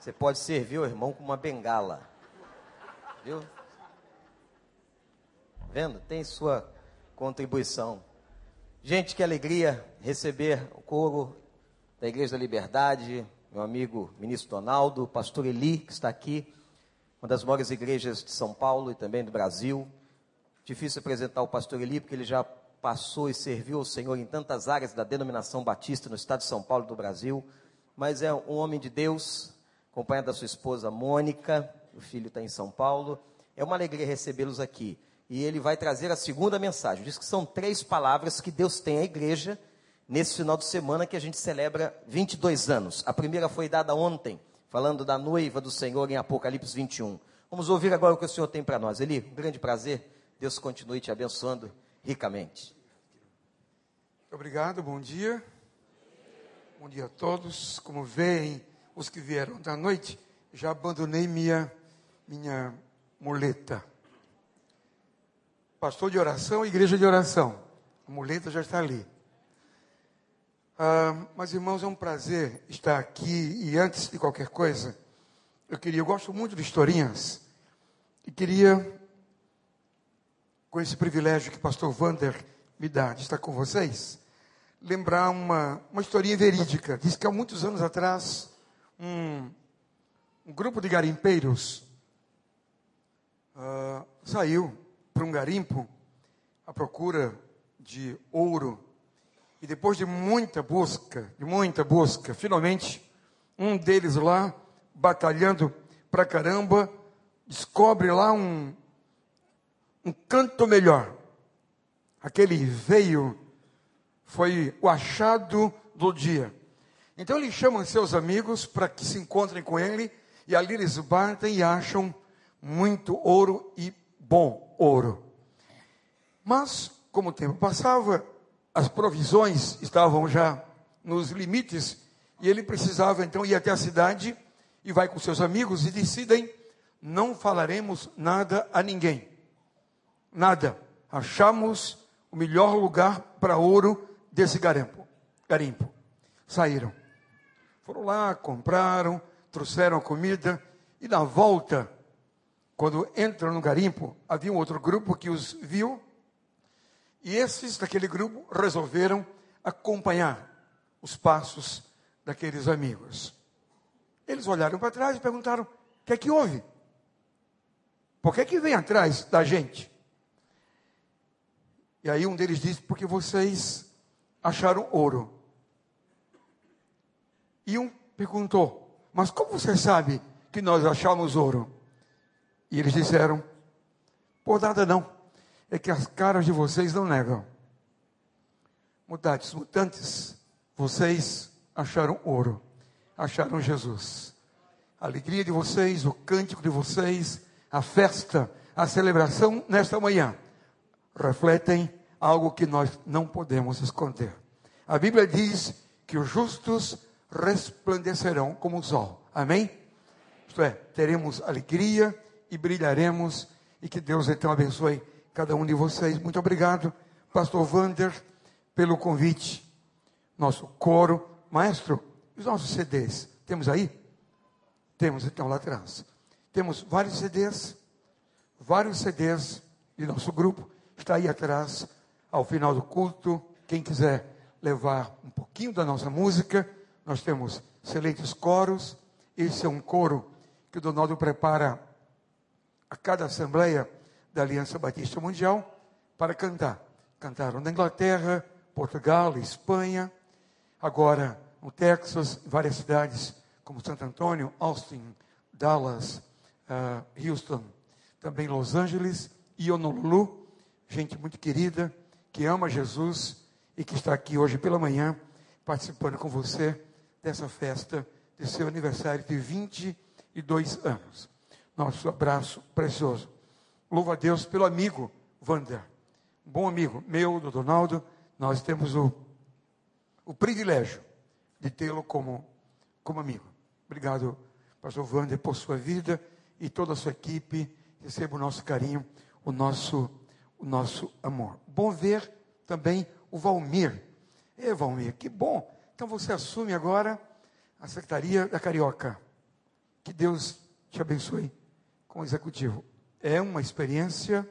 Você pode servir o irmão com uma bengala. Viu? Vendo? Tem sua contribuição. Gente, que alegria receber o coro da Igreja da Liberdade, meu amigo ministro Donaldo, pastor Eli, que está aqui, uma das maiores igrejas de São Paulo e também do Brasil. Difícil apresentar o pastor Eli, porque ele já passou e serviu ao Senhor em tantas áreas da denominação batista no estado de São Paulo do Brasil, mas é um homem de Deus, acompanhado da sua esposa Mônica, o filho está em São Paulo. É uma alegria recebê-los aqui. E ele vai trazer a segunda mensagem. Diz que são três palavras que Deus tem à igreja nesse final de semana que a gente celebra 22 anos. A primeira foi dada ontem, falando da noiva do Senhor em Apocalipse 21. Vamos ouvir agora o que o Senhor tem para nós. Eli, um grande prazer. Deus continue te abençoando ricamente. Obrigado, bom dia. Bom dia a todos. Como veem, os que vieram da noite, já abandonei minha, minha muleta. Pastor de oração, igreja de oração. A muleta já está ali. Ah, mas, irmãos, é um prazer estar aqui. E antes de qualquer coisa, eu queria, eu gosto muito de historinhas. E queria com esse privilégio que o pastor Vander me dá de estar com vocês, lembrar uma, uma historinha verídica. Diz que há muitos anos atrás, um, um grupo de garimpeiros uh, saiu para um garimpo à procura de ouro. E depois de muita busca, de muita busca, finalmente, um deles lá, batalhando pra caramba, descobre lá um, um canto melhor. Aquele veio foi o achado do dia. Então ele chama seus amigos para que se encontrem com ele e ali eles batem e acham muito ouro e bom ouro. Mas, como o tempo passava, as provisões estavam já nos limites e ele precisava então ir até a cidade e vai com seus amigos e decidem não falaremos nada a ninguém. Nada. Achamos o melhor lugar para ouro desse garimpo. garimpo. Saíram. Foram lá, compraram, trouxeram a comida e na volta, quando entram no garimpo, havia um outro grupo que os viu e esses daquele grupo resolveram acompanhar os passos daqueles amigos. Eles olharam para trás e perguntaram: o que é que houve? Por que, é que vem atrás da gente? E aí um deles disse: Porque vocês acharam ouro. E um perguntou: Mas como você sabe que nós achamos ouro? E eles disseram: Por nada não. É que as caras de vocês não negam. Mutantes, mutantes, vocês acharam ouro, acharam Jesus. A alegria de vocês, o cântico de vocês, a festa, a celebração nesta manhã refletem algo que nós não podemos esconder. A Bíblia diz que os justos resplandecerão como o sol. Amém? Isto é, teremos alegria e brilharemos e que Deus então abençoe cada um de vocês. Muito obrigado, pastor Vander, pelo convite. Nosso coro, maestro, os nossos CDs, temos aí? Temos então lá atrás. Temos vários CDs, vários CDs de nosso grupo, está aí atrás ao final do culto. Quem quiser levar um pouquinho da nossa música, nós temos excelentes coros. Esse é um coro que o Donaldo prepara a cada assembleia da Aliança Batista Mundial para cantar. Cantaram na Inglaterra, Portugal, Espanha, agora no Texas, várias cidades como Santo Antônio, Austin, Dallas, uh, Houston, também Los Angeles e Honolulu, gente muito querida, que ama Jesus e que está aqui hoje pela manhã participando com você dessa festa de seu aniversário de 22 anos. Nosso abraço precioso. Louvo a Deus pelo amigo Wander, bom amigo meu, do Donaldo. Nós temos o, o privilégio de tê-lo como, como amigo. Obrigado, pastor Wander, por sua vida e toda a sua equipe. Receba o nosso carinho, o nosso o nosso amor. Bom ver também o Valmir. É, Valmir, que bom. Então você assume agora a Secretaria da Carioca. Que Deus te abençoe com o executivo. É uma experiência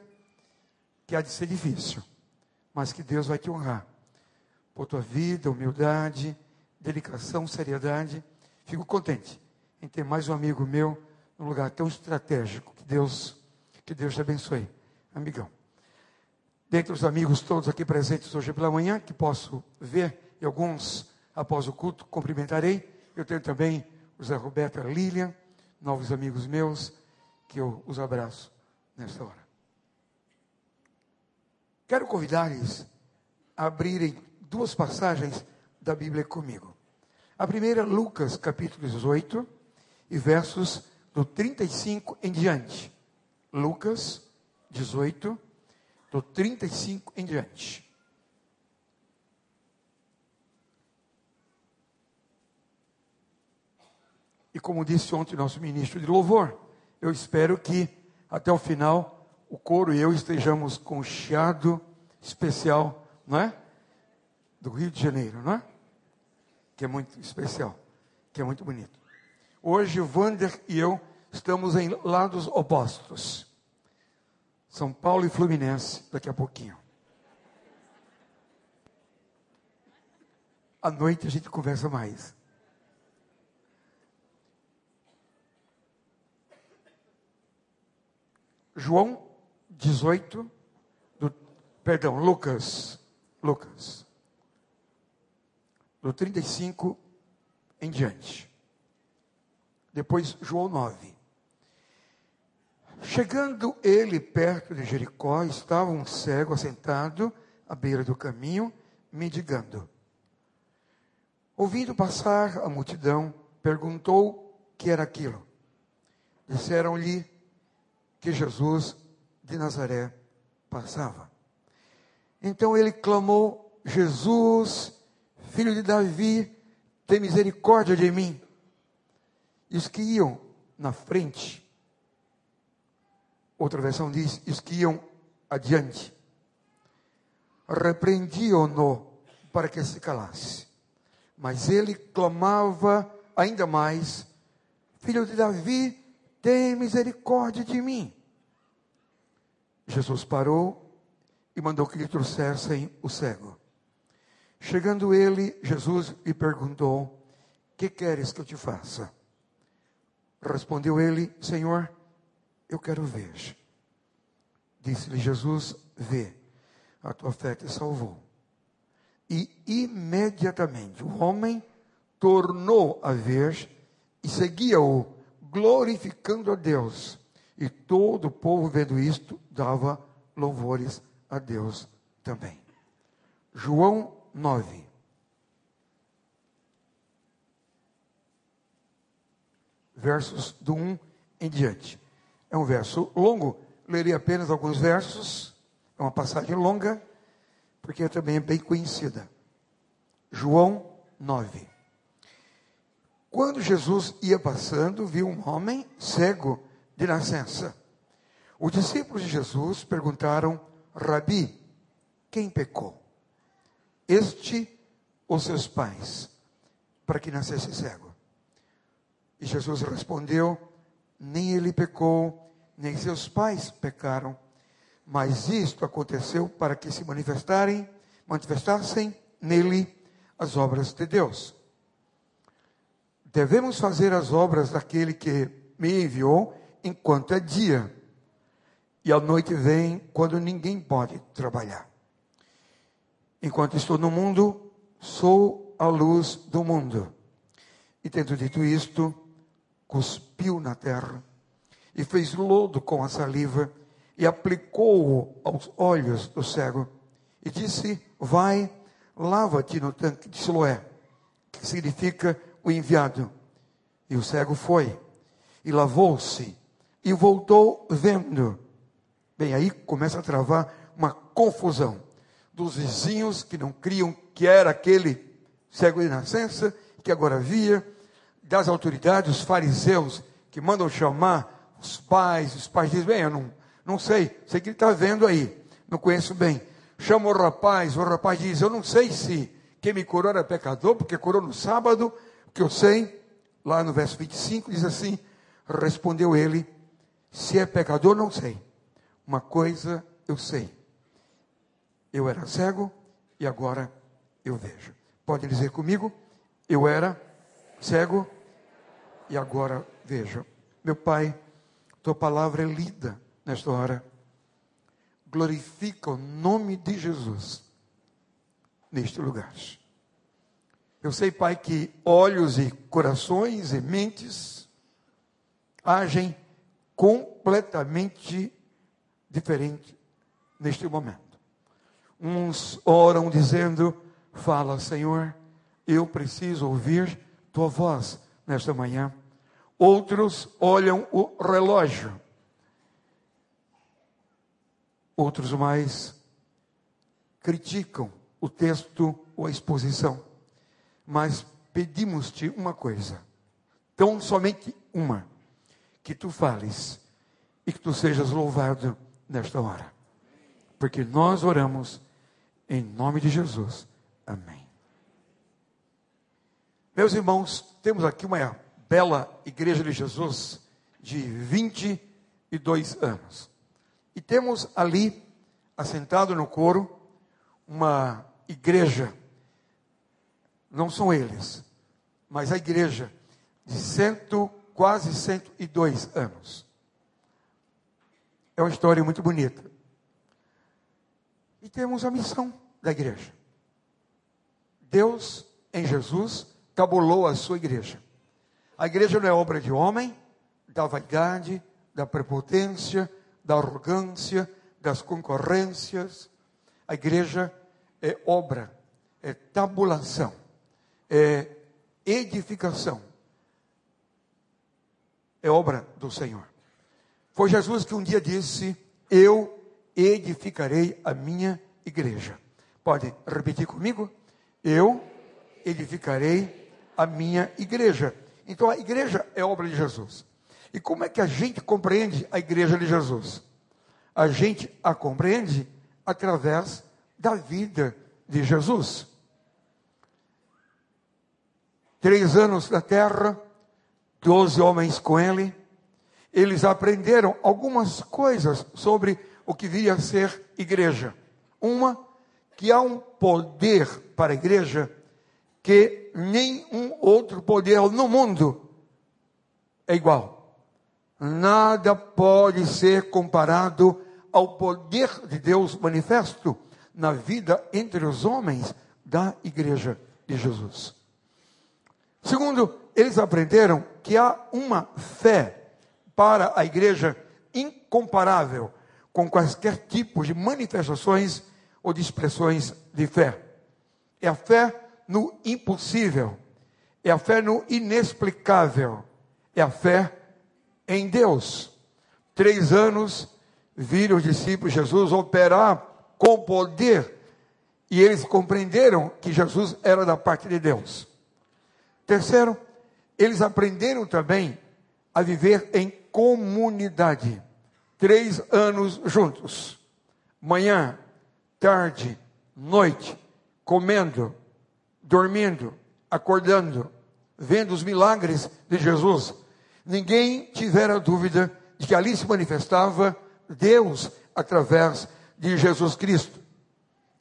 que há de ser difícil, mas que Deus vai te honrar por tua vida, humildade, dedicação, seriedade. Fico contente em ter mais um amigo meu num lugar tão estratégico. Que Deus, que Deus te abençoe, amigão. Dentre os amigos todos aqui presentes hoje pela manhã, que posso ver, e alguns após o culto cumprimentarei. Eu tenho também o Zé Roberto e Lilian, novos amigos meus, que eu os abraço nesta hora. Quero convidar-lhes a abrirem duas passagens da Bíblia comigo. A primeira, Lucas, capítulo 18, e versos do 35 em diante. Lucas 18, do 35 em diante. E como disse ontem nosso ministro de louvor, eu espero que até o final o coro e eu estejamos com o chiado especial, não é? Do Rio de Janeiro, não é? Que é muito especial, que é muito bonito. Hoje o Wander e eu estamos em lados opostos. São Paulo e Fluminense, daqui a pouquinho. À noite a gente conversa mais. João 18, do, perdão, Lucas, Lucas, do 35 em diante. Depois João 9. Chegando ele perto de Jericó, estava um cego assentado à beira do caminho, mendigando. Ouvindo passar a multidão, perguntou que era aquilo. Disseram-lhe que Jesus de Nazaré passava. Então ele clamou: Jesus, filho de Davi, tem misericórdia de mim. E os que iam na frente, outra versão diz, os que iam adiante, repreendiam-no para que se calasse. Mas ele clamava ainda mais: Filho de Davi, tem misericórdia de mim. Jesus parou e mandou que lhe trouxessem o cego. Chegando ele, Jesus lhe perguntou: Que queres que eu te faça? Respondeu ele: Senhor, eu quero ver. Disse-lhe Jesus: Vê, a tua fé te salvou. E imediatamente o homem tornou a ver e seguia-o glorificando a Deus. E todo o povo, vendo isto, dava louvores a Deus também. João 9. Versos do 1 em diante. É um verso longo, lerei apenas alguns versos. É uma passagem longa, porque também é bem conhecida. João 9. Quando Jesus ia passando, viu um homem cego de nascença. Os discípulos de Jesus perguntaram: Rabi, quem pecou? Este ou seus pais, para que nascesse cego? E Jesus respondeu: Nem ele pecou, nem seus pais pecaram, mas isto aconteceu para que se manifestarem, manifestassem nele as obras de Deus. Devemos fazer as obras daquele que me enviou enquanto é dia. E a noite vem quando ninguém pode trabalhar. Enquanto estou no mundo, sou a luz do mundo. E tendo dito isto, cuspiu na terra e fez lodo com a saliva e aplicou-o aos olhos do cego e disse: Vai, lava-te no tanque de Siloé, que significa o enviado. E o cego foi, e lavou-se, e voltou vendo. Bem, aí começa a travar uma confusão dos vizinhos que não criam que era aquele cego de nascença, que agora via, das autoridades, os fariseus, que mandam chamar os pais, os pais dizem, bem, eu não, não sei, sei que ele está vendo aí, não conheço bem. Chama o rapaz, o rapaz diz, eu não sei se quem me curou era pecador, porque curou no sábado, que eu sei, lá no verso 25, diz assim: Respondeu ele: Se é pecador, não sei. Uma coisa eu sei. Eu era cego e agora eu vejo. Pode dizer comigo? Eu era cego e agora vejo. Meu Pai, tua palavra é lida nesta hora. Glorifica o nome de Jesus neste lugar. Eu sei, Pai, que olhos e corações e mentes agem completamente diferente neste momento. Uns oram dizendo: Fala, Senhor, eu preciso ouvir tua voz nesta manhã. Outros olham o relógio. Outros mais criticam o texto ou a exposição. Mas pedimos-te uma coisa, tão somente uma, que tu fales e que tu sejas louvado nesta hora. Porque nós oramos em nome de Jesus. Amém. Meus irmãos, temos aqui uma bela igreja de Jesus de 22 anos. E temos ali, assentado no coro, uma igreja, não são eles, mas a igreja de cento, quase 102 anos. É uma história muito bonita. E temos a missão da igreja. Deus, em Jesus, tabulou a sua igreja. A igreja não é obra de homem, da vaidade, da prepotência, da arrogância, das concorrências. A igreja é obra, é tabulação, é edificação. É obra do Senhor. Foi Jesus que um dia disse: Eu edificarei a minha igreja. Pode repetir comigo? Eu edificarei a minha igreja. Então a igreja é obra de Jesus. E como é que a gente compreende a igreja de Jesus? A gente a compreende através da vida de Jesus. Três anos na terra, doze homens com ele, eles aprenderam algumas coisas sobre o que viria a ser igreja. Uma, que há um poder para a igreja que nenhum outro poder no mundo é igual. Nada pode ser comparado ao poder de Deus manifesto na vida entre os homens da igreja de Jesus. Segundo, eles aprenderam que há uma fé para a igreja incomparável com quaisquer tipos de manifestações ou de expressões de fé. É a fé no impossível, é a fé no inexplicável, é a fé em Deus. Três anos viram os discípulos Jesus operar com poder e eles compreenderam que Jesus era da parte de Deus. Terceiro, eles aprenderam também a viver em comunidade. Três anos juntos. Manhã, tarde, noite, comendo, dormindo, acordando, vendo os milagres de Jesus. Ninguém tivera dúvida de que ali se manifestava Deus através de Jesus Cristo.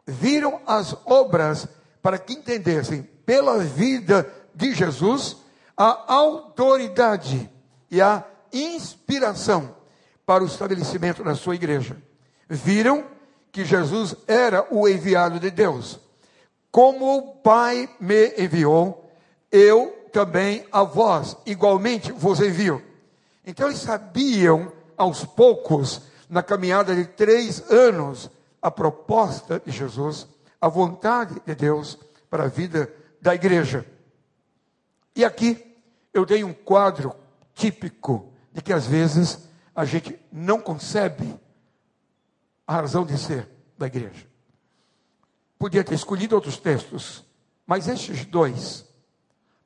Viram as obras para que entendessem pela vida de Jesus a autoridade e a inspiração para o estabelecimento da sua igreja. Viram que Jesus era o enviado de Deus. Como o Pai me enviou, eu também a vós igualmente vos envio. Então eles sabiam aos poucos na caminhada de três anos, a proposta de Jesus, a vontade de Deus para a vida da igreja. E aqui eu dei um quadro típico de que às vezes a gente não concebe a razão de ser da igreja. Podia ter escolhido outros textos, mas estes dois,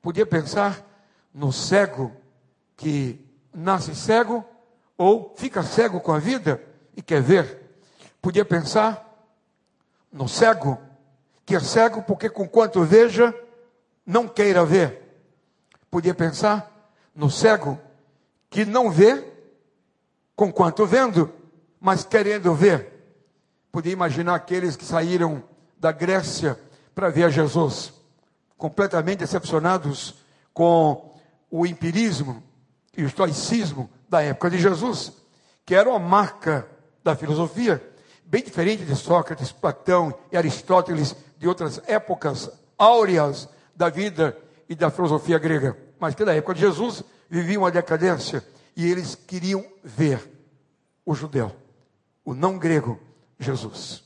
podia pensar no cego que nasce cego ou fica cego com a vida e quer ver. Podia pensar no cego, que é cego porque com quanto veja, não queira ver. Podia pensar no cego, que não vê, com quanto vendo, mas querendo ver. Podia imaginar aqueles que saíram da Grécia para ver Jesus, completamente decepcionados com o empirismo e o estoicismo da época de Jesus, que era uma marca da filosofia, bem diferente de Sócrates, Platão e Aristóteles de outras épocas áureas da vida e da filosofia grega, mas que na época de Jesus viviam a decadência e eles queriam ver o judeu, o não grego, Jesus.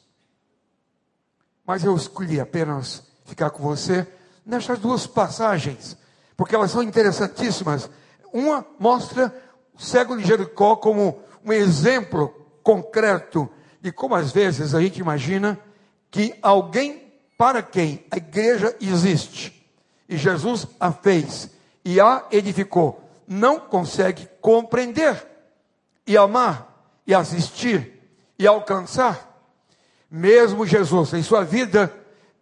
Mas eu escolhi apenas ficar com você nessas duas passagens, porque elas são interessantíssimas. Uma mostra o cego de Jericó como um exemplo concreto de como às vezes a gente imagina que alguém para quem a igreja existe e Jesus a fez e a edificou, não consegue compreender e amar e assistir e alcançar. Mesmo Jesus, em sua vida,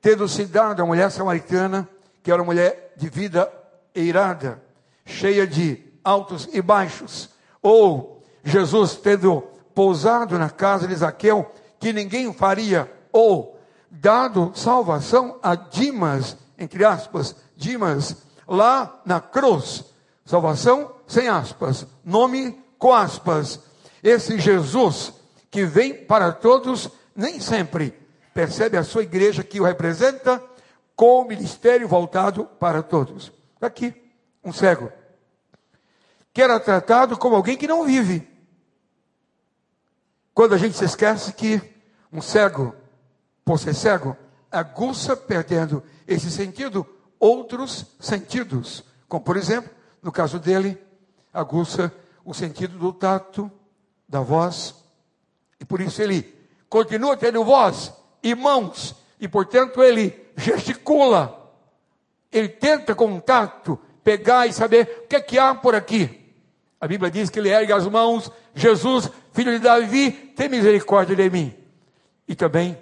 tendo se dado a mulher samaritana, que era uma mulher de vida eirada, cheia de altos e baixos, ou Jesus tendo pousado na casa de Zaqueu, que ninguém faria, ou dado salvação a Dimas, entre aspas, Dimas, lá na cruz, salvação sem aspas, nome com aspas. Esse Jesus que vem para todos, nem sempre percebe a sua igreja que o representa com o ministério voltado para todos. Aqui, um cego que era tratado como alguém que não vive. Quando a gente se esquece que um cego, por ser cego, aguça perdendo esse sentido outros sentidos, como por exemplo, no caso dele, aguça o sentido do tato, da voz, e por isso ele continua tendo voz e mãos, e portanto ele gesticula, ele tenta contato, pegar e saber o que é que há por aqui. A Bíblia diz que ele ergue as mãos, Jesus, filho de Davi, tem misericórdia de mim. E também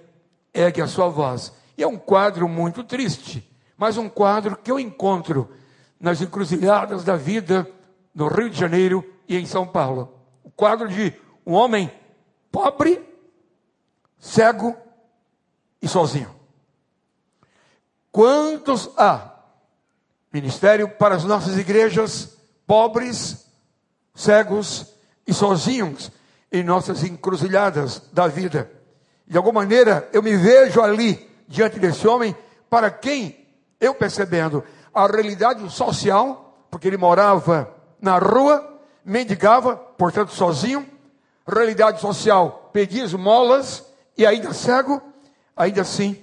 ergue a sua voz. E é um quadro muito triste, mas um quadro que eu encontro nas encruzilhadas da vida no Rio de Janeiro e em São Paulo. O quadro de um homem pobre, cego e sozinho. Quantos há? Ministério para as nossas igrejas pobres, cegos e sozinhos em nossas encruzilhadas da vida. De alguma maneira, eu me vejo ali, diante desse homem, para quem eu percebendo a realidade social, porque ele morava na rua, mendigava, portanto sozinho, realidade social, pedia esmolas e ainda cego, ainda assim,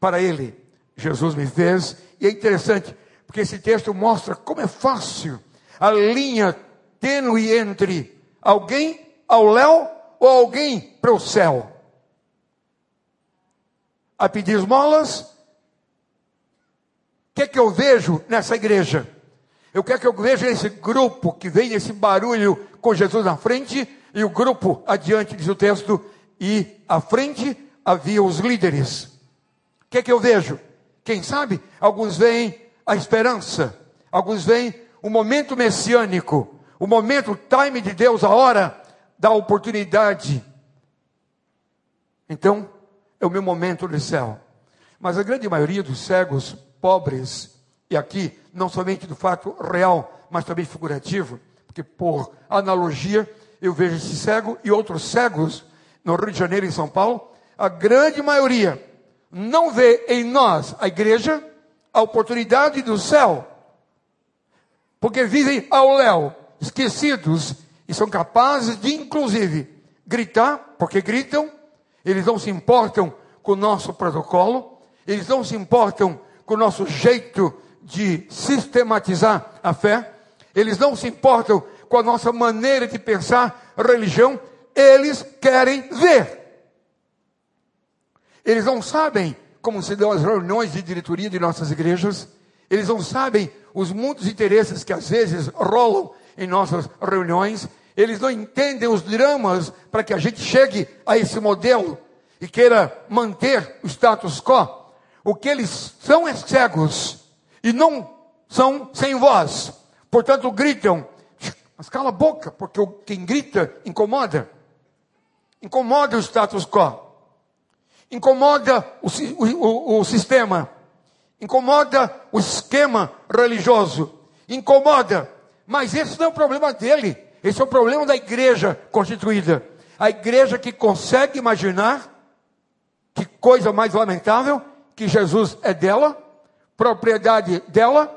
para ele, Jesus me fez, e é interessante, porque esse texto mostra como é fácil a linha tênue entre alguém ao léu ou alguém para o céu. A pedir esmolas. O que que eu vejo nessa igreja? Eu quero que eu veja esse grupo que vem nesse barulho com Jesus na frente e o grupo adiante, diz o texto, e à frente havia os líderes. O que é que eu vejo? Quem sabe? Alguns veem a esperança, alguns veem o momento messiânico, o momento, o time de Deus, a hora da oportunidade. Então, é o meu momento do céu. Mas a grande maioria dos cegos, pobres, e aqui não somente do fato real, mas também figurativo, porque por analogia eu vejo esse cego e outros cegos no Rio de Janeiro e em São Paulo, a grande maioria não vê em nós, a igreja, a oportunidade do céu porque vivem ao léu, esquecidos, e são capazes de, inclusive, gritar, porque gritam, eles não se importam com o nosso protocolo, eles não se importam com o nosso jeito de sistematizar a fé, eles não se importam com a nossa maneira de pensar religião, eles querem ver. Eles não sabem como se dão as reuniões de diretoria de nossas igrejas, eles não sabem os muitos interesses que às vezes rolam em nossas reuniões, eles não entendem os dramas para que a gente chegue a esse modelo e queira manter o status quo. O que eles são é cegos e não são sem voz. Portanto, gritam, Mas cala a boca, porque quem grita incomoda. Incomoda o status quo. Incomoda o, o, o sistema. Incomoda o esquema religioso. Incomoda. Mas esse não é o problema dele. Esse é o problema da igreja constituída. A igreja que consegue imaginar que coisa mais lamentável que Jesus é dela, propriedade dela,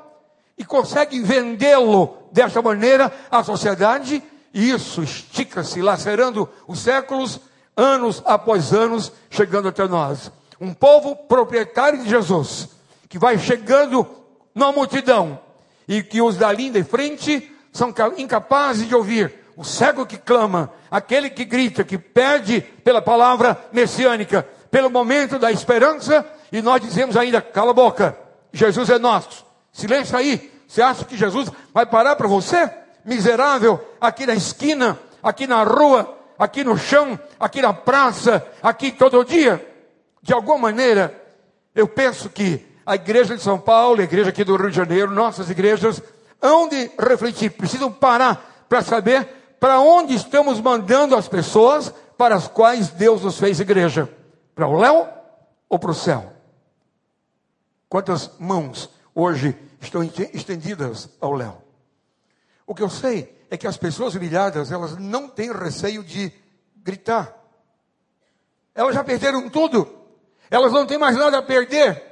e consegue vendê-lo desta maneira à sociedade, e isso estica-se, lacerando os séculos, anos após anos, chegando até nós. Um povo proprietário de Jesus, que vai chegando na multidão, e que os da linda em frente são incapazes de ouvir o cego que clama, aquele que grita, que pede pela palavra messiânica, pelo momento da esperança, e nós dizemos ainda: cala a boca, Jesus é nosso. Silêncio aí. Você acha que Jesus vai parar para você, miserável, aqui na esquina, aqui na rua, aqui no chão, aqui na praça, aqui todo dia? De alguma maneira, eu penso que a igreja de São Paulo, a igreja aqui do Rio de Janeiro, nossas igrejas, hão de refletir, precisam parar para saber para onde estamos mandando as pessoas para as quais Deus nos fez igreja. Para o léu ou para o céu? Quantas mãos hoje estão estendidas ao léu? O que eu sei é que as pessoas humilhadas, elas não têm receio de gritar. Elas já perderam tudo. Elas não têm mais nada a perder.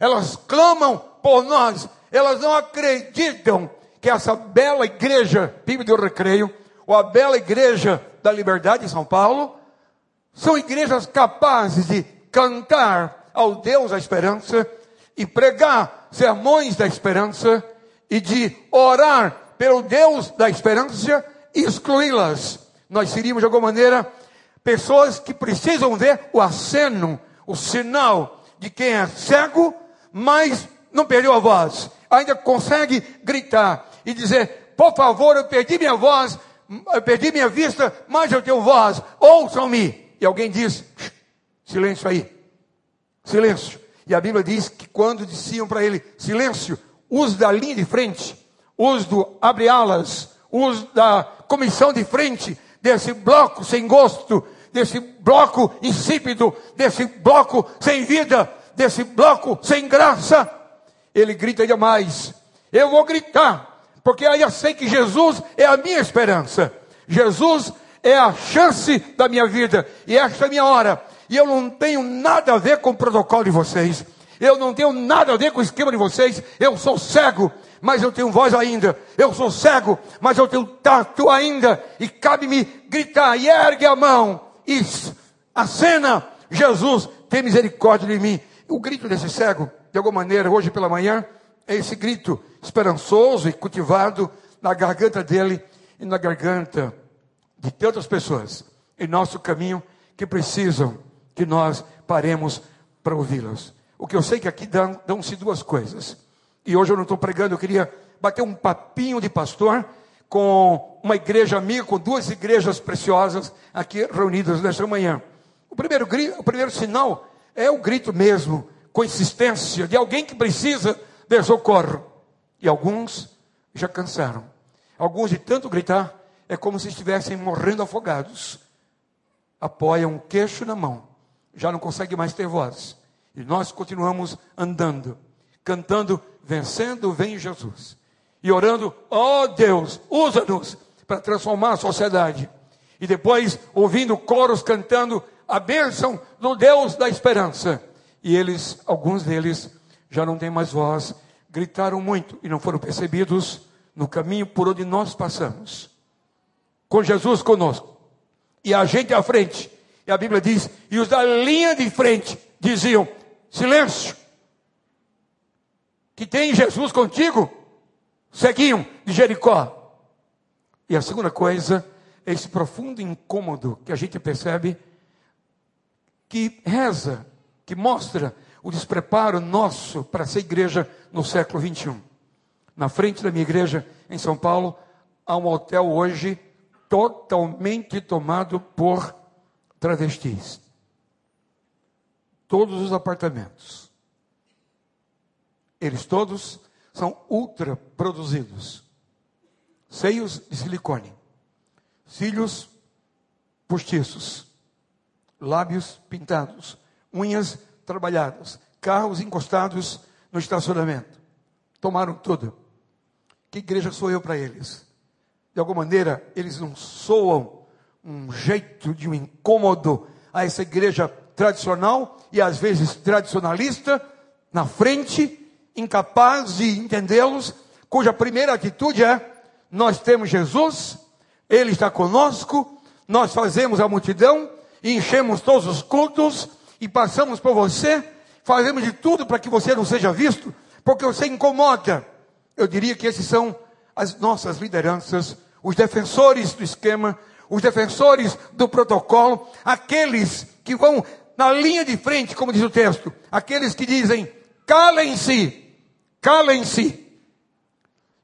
Elas clamam por nós. Elas não acreditam que essa bela igreja, Bíblia do Recreio, ou a bela igreja da Liberdade em São Paulo, são igrejas capazes de cantar ao Deus da esperança e pregar sermões da esperança e de orar pelo Deus da esperança e excluí-las. Nós seríamos, de alguma maneira, pessoas que precisam ver o aceno, o sinal de quem é cego, mas não perdeu a voz, ainda consegue gritar e dizer: Por favor, eu perdi minha voz, eu perdi minha vista, mas eu tenho voz, ouçam-me. E alguém diz: silêncio aí, silêncio. E a Bíblia diz que quando diziam para ele: silêncio, os da linha de frente, os do abre alas, os da comissão de frente, desse bloco sem gosto, desse bloco insípido, desse bloco sem vida, desse bloco sem graça, ele grita ainda mais: eu vou gritar, porque aí eu sei que Jesus é a minha esperança. Jesus é a chance da minha vida. E esta é a minha hora. E eu não tenho nada a ver com o protocolo de vocês. Eu não tenho nada a ver com o esquema de vocês. Eu sou cego, mas eu tenho voz ainda. Eu sou cego, mas eu tenho tato ainda. E cabe-me gritar, e ergue a mão. E acena, Jesus, tem misericórdia de mim. O grito desse cego, de alguma maneira, hoje pela manhã, é esse grito esperançoso e cultivado na garganta dele e na garganta de tantas pessoas em nosso caminho que precisam que nós paremos para ouvi-las. O que eu sei que aqui dão-se duas coisas. E hoje eu não estou pregando, eu queria bater um papinho de pastor com uma igreja amiga, com duas igrejas preciosas aqui reunidas nesta manhã. O primeiro, o primeiro sinal é o grito mesmo, com insistência, de alguém que precisa de socorro. E alguns já cansaram. Alguns de tanto gritar, é como se estivessem morrendo afogados. Apoiam um queixo na mão, já não consegue mais ter voz. E nós continuamos andando, cantando, vencendo, vem Jesus. E orando, ó oh Deus, usa-nos para transformar a sociedade. E depois ouvindo coros cantando a bênção do Deus da esperança. E eles, alguns deles, já não têm mais voz, gritaram muito e não foram percebidos no caminho por onde nós passamos. Com Jesus conosco. E a gente à frente. E a Bíblia diz: e os da linha de frente diziam: silêncio. Que tem Jesus contigo? Seguiam de Jericó. E a segunda coisa é esse profundo incômodo que a gente percebe que reza, que mostra o despreparo nosso para ser igreja no século 21. Na frente da minha igreja em São Paulo, há um hotel hoje totalmente tomado por travestis. Todos os apartamentos. Eles todos são ultra produzidos. seios de silicone, cílios postiços, lábios pintados, unhas trabalhadas, carros encostados no estacionamento. Tomaram tudo. Que igreja sou eu para eles? De alguma maneira, eles não soam um jeito de um incômodo a essa igreja tradicional e às vezes tradicionalista, na frente, incapaz de entendê-los, cuja primeira atitude é: nós temos Jesus, Ele está conosco, nós fazemos a multidão, enchemos todos os cultos e passamos por você, fazemos de tudo para que você não seja visto, porque você incomoda. Eu diria que esses são as nossas lideranças, os defensores do esquema, os defensores do protocolo, aqueles que vão na linha de frente, como diz o texto, aqueles que dizem: calem-se, calem-se.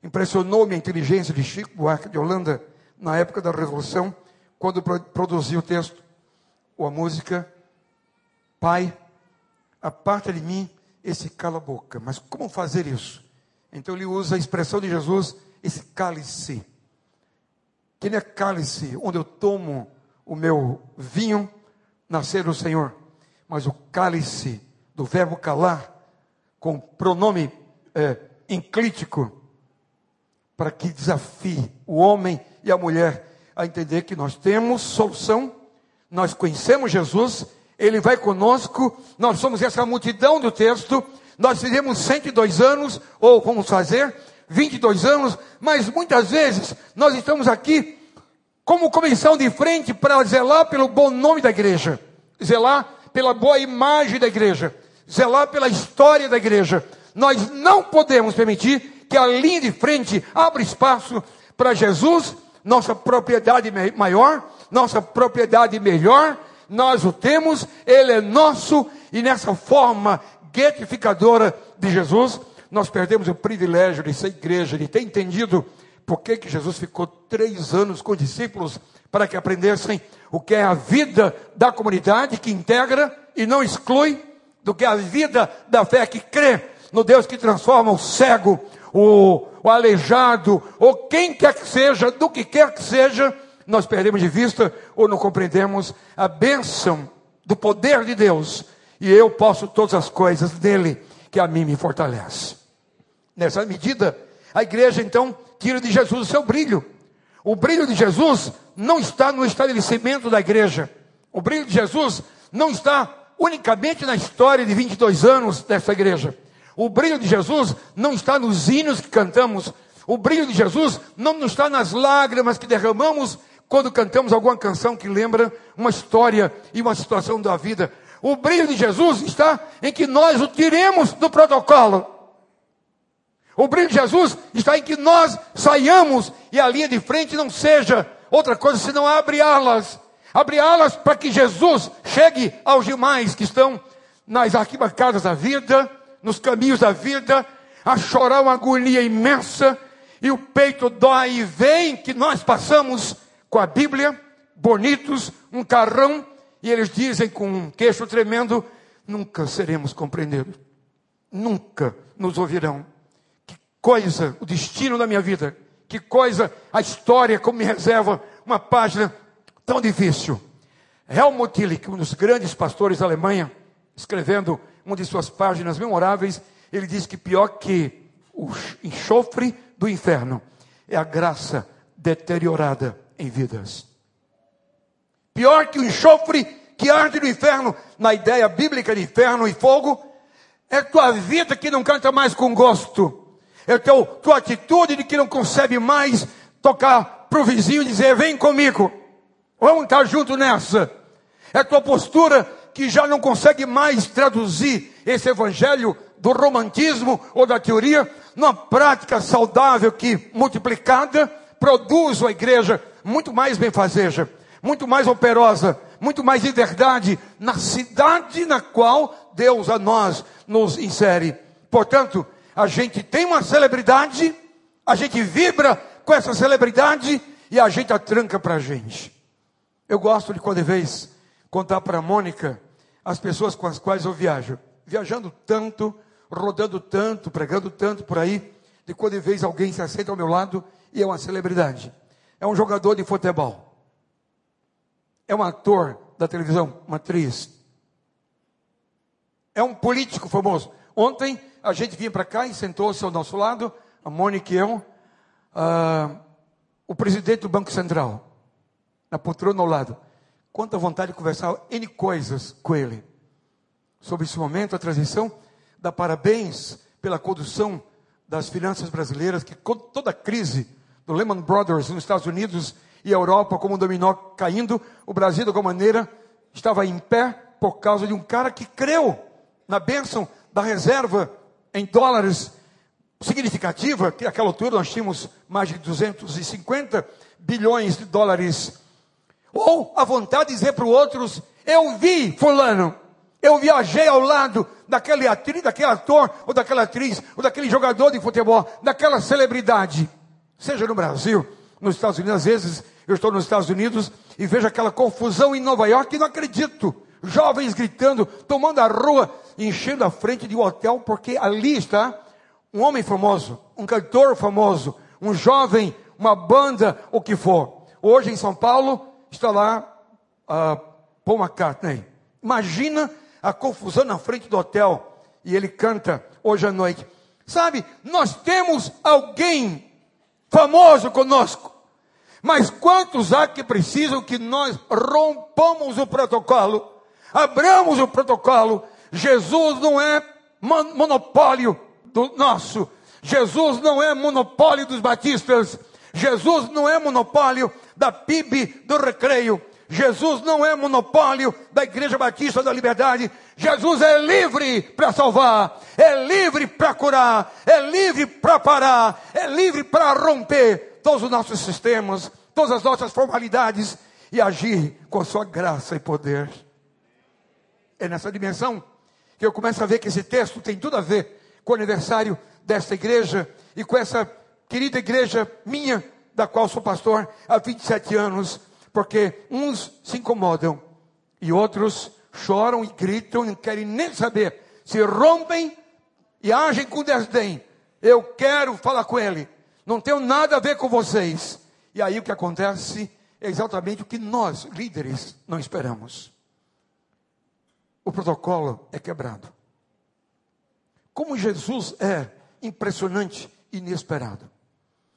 Impressionou-me a inteligência de Chico Buarque de Holanda na época da Revolução, quando produziu o texto, ou a música, Pai, aparta de mim esse cala-boca. Mas como fazer isso? Então ele usa a expressão de Jesus, esse cálice. Que é cálice onde eu tomo o meu vinho, nascer do Senhor, mas o cálice do verbo calar, com pronome é, enclítico, para que desafie o homem e a mulher a entender que nós temos solução, nós conhecemos Jesus, Ele vai conosco, nós somos essa multidão do texto, nós fizemos 102 anos, ou vamos fazer 22 anos, mas muitas vezes nós estamos aqui como comissão de frente para zelar pelo bom nome da igreja, zelar pela boa imagem da igreja, zelar pela história da igreja. Nós não podemos permitir que a linha de frente abra espaço para Jesus, nossa propriedade maior, nossa propriedade melhor, nós o temos, ele é nosso, e nessa forma gratificadora de Jesus, nós perdemos o privilégio de ser igreja, de ter entendido por que, que Jesus ficou três anos com discípulos para que aprendessem o que é a vida da comunidade que integra e não exclui, do que a vida da fé que crê no Deus que transforma o cego, o, o aleijado, ou quem quer que seja, do que quer que seja, nós perdemos de vista ou não compreendemos a bênção do poder de Deus. E eu posso todas as coisas dele que a mim me fortalece. Nessa medida, a igreja então tira de Jesus o seu brilho. O brilho de Jesus não está no estabelecimento da igreja. O brilho de Jesus não está unicamente na história de 22 anos dessa igreja. O brilho de Jesus não está nos hinos que cantamos. O brilho de Jesus não está nas lágrimas que derramamos quando cantamos alguma canção que lembra uma história e uma situação da vida. O brilho de Jesus está em que nós o tiremos do protocolo. O brilho de Jesus está em que nós saiamos e a linha de frente não seja outra coisa senão abre alas. Abre alas para que Jesus chegue aos demais que estão nas arquibancadas da vida, nos caminhos da vida, a chorar uma agonia imensa, e o peito dói e vem que nós passamos com a Bíblia, bonitos, um carrão, e eles dizem com um queixo tremendo: nunca seremos compreendidos, nunca nos ouvirão. Coisa, o destino da minha vida, que coisa, a história como me reserva uma página tão difícil. Helmut Tillich, um dos grandes pastores da Alemanha, escrevendo uma de suas páginas memoráveis, ele diz que pior que o enxofre do inferno é a graça deteriorada em vidas. Pior que o enxofre que arde no inferno, na ideia bíblica de inferno e fogo, é tua vida que não canta mais com gosto. É teu, tua atitude de que não consegue mais tocar para o vizinho e dizer: vem comigo, vamos estar junto nessa. É tua postura que já não consegue mais traduzir esse evangelho do romantismo ou da teoria numa prática saudável que, multiplicada, produz uma igreja muito mais benfazeja, muito mais operosa, muito mais de verdade na cidade na qual Deus a nós nos insere. Portanto, a gente tem uma celebridade, a gente vibra com essa celebridade e a gente atranca para a gente. Eu gosto de quando vez contar para a Mônica as pessoas com as quais eu viajo. Viajando tanto, rodando tanto, pregando tanto por aí, de quando em vez alguém se aceita ao meu lado, e é uma celebridade. É um jogador de futebol. É um ator da televisão, uma atriz. É um político famoso. Ontem a gente vinha para cá e sentou-se ao nosso lado, a Mônica e eu, uh, o presidente do Banco Central, na poltrona ao lado. Quanta vontade de conversar N coisas com ele. Sobre esse momento, a transição, dá parabéns pela condução das finanças brasileiras, que com toda a crise do Lehman Brothers nos Estados Unidos e a Europa como um dominó caindo, o Brasil, de alguma maneira, estava em pé por causa de um cara que creu na bênção da reserva em dólares significativa, que naquela altura nós tínhamos mais de 250 bilhões de dólares. Ou a vontade de dizer para os outros: Eu vi Fulano, eu viajei ao lado daquele atriz, daquele ator, ou daquela atriz, ou daquele jogador de futebol, daquela celebridade. Seja no Brasil, nos Estados Unidos, às vezes eu estou nos Estados Unidos e vejo aquela confusão em Nova York e não acredito. Jovens gritando, tomando a rua, enchendo a frente de um hotel, porque ali está um homem famoso, um cantor famoso, um jovem, uma banda, o que for. Hoje em São Paulo está lá uh, Paul McCartney. Imagina a confusão na frente do hotel e ele canta hoje à noite. Sabe, nós temos alguém famoso conosco. Mas quantos há que precisam que nós rompamos o protocolo, abramos o protocolo? Jesus não é monopólio do nosso. Jesus não é monopólio dos batistas. Jesus não é monopólio da PIB do recreio. Jesus não é monopólio da Igreja Batista da Liberdade. Jesus é livre para salvar, é livre para curar, é livre para parar, é livre para romper todos os nossos sistemas, todas as nossas formalidades e agir com a sua graça e poder. É nessa dimensão que eu começo a ver que esse texto tem tudo a ver com o aniversário desta igreja e com essa querida igreja minha, da qual sou pastor há 27 anos porque uns se incomodam e outros choram e gritam e não querem nem saber. Se rompem e agem com desdém. Eu quero falar com ele. Não tenho nada a ver com vocês. E aí o que acontece é exatamente o que nós, líderes, não esperamos. O protocolo é quebrado. Como Jesus é impressionante, inesperado.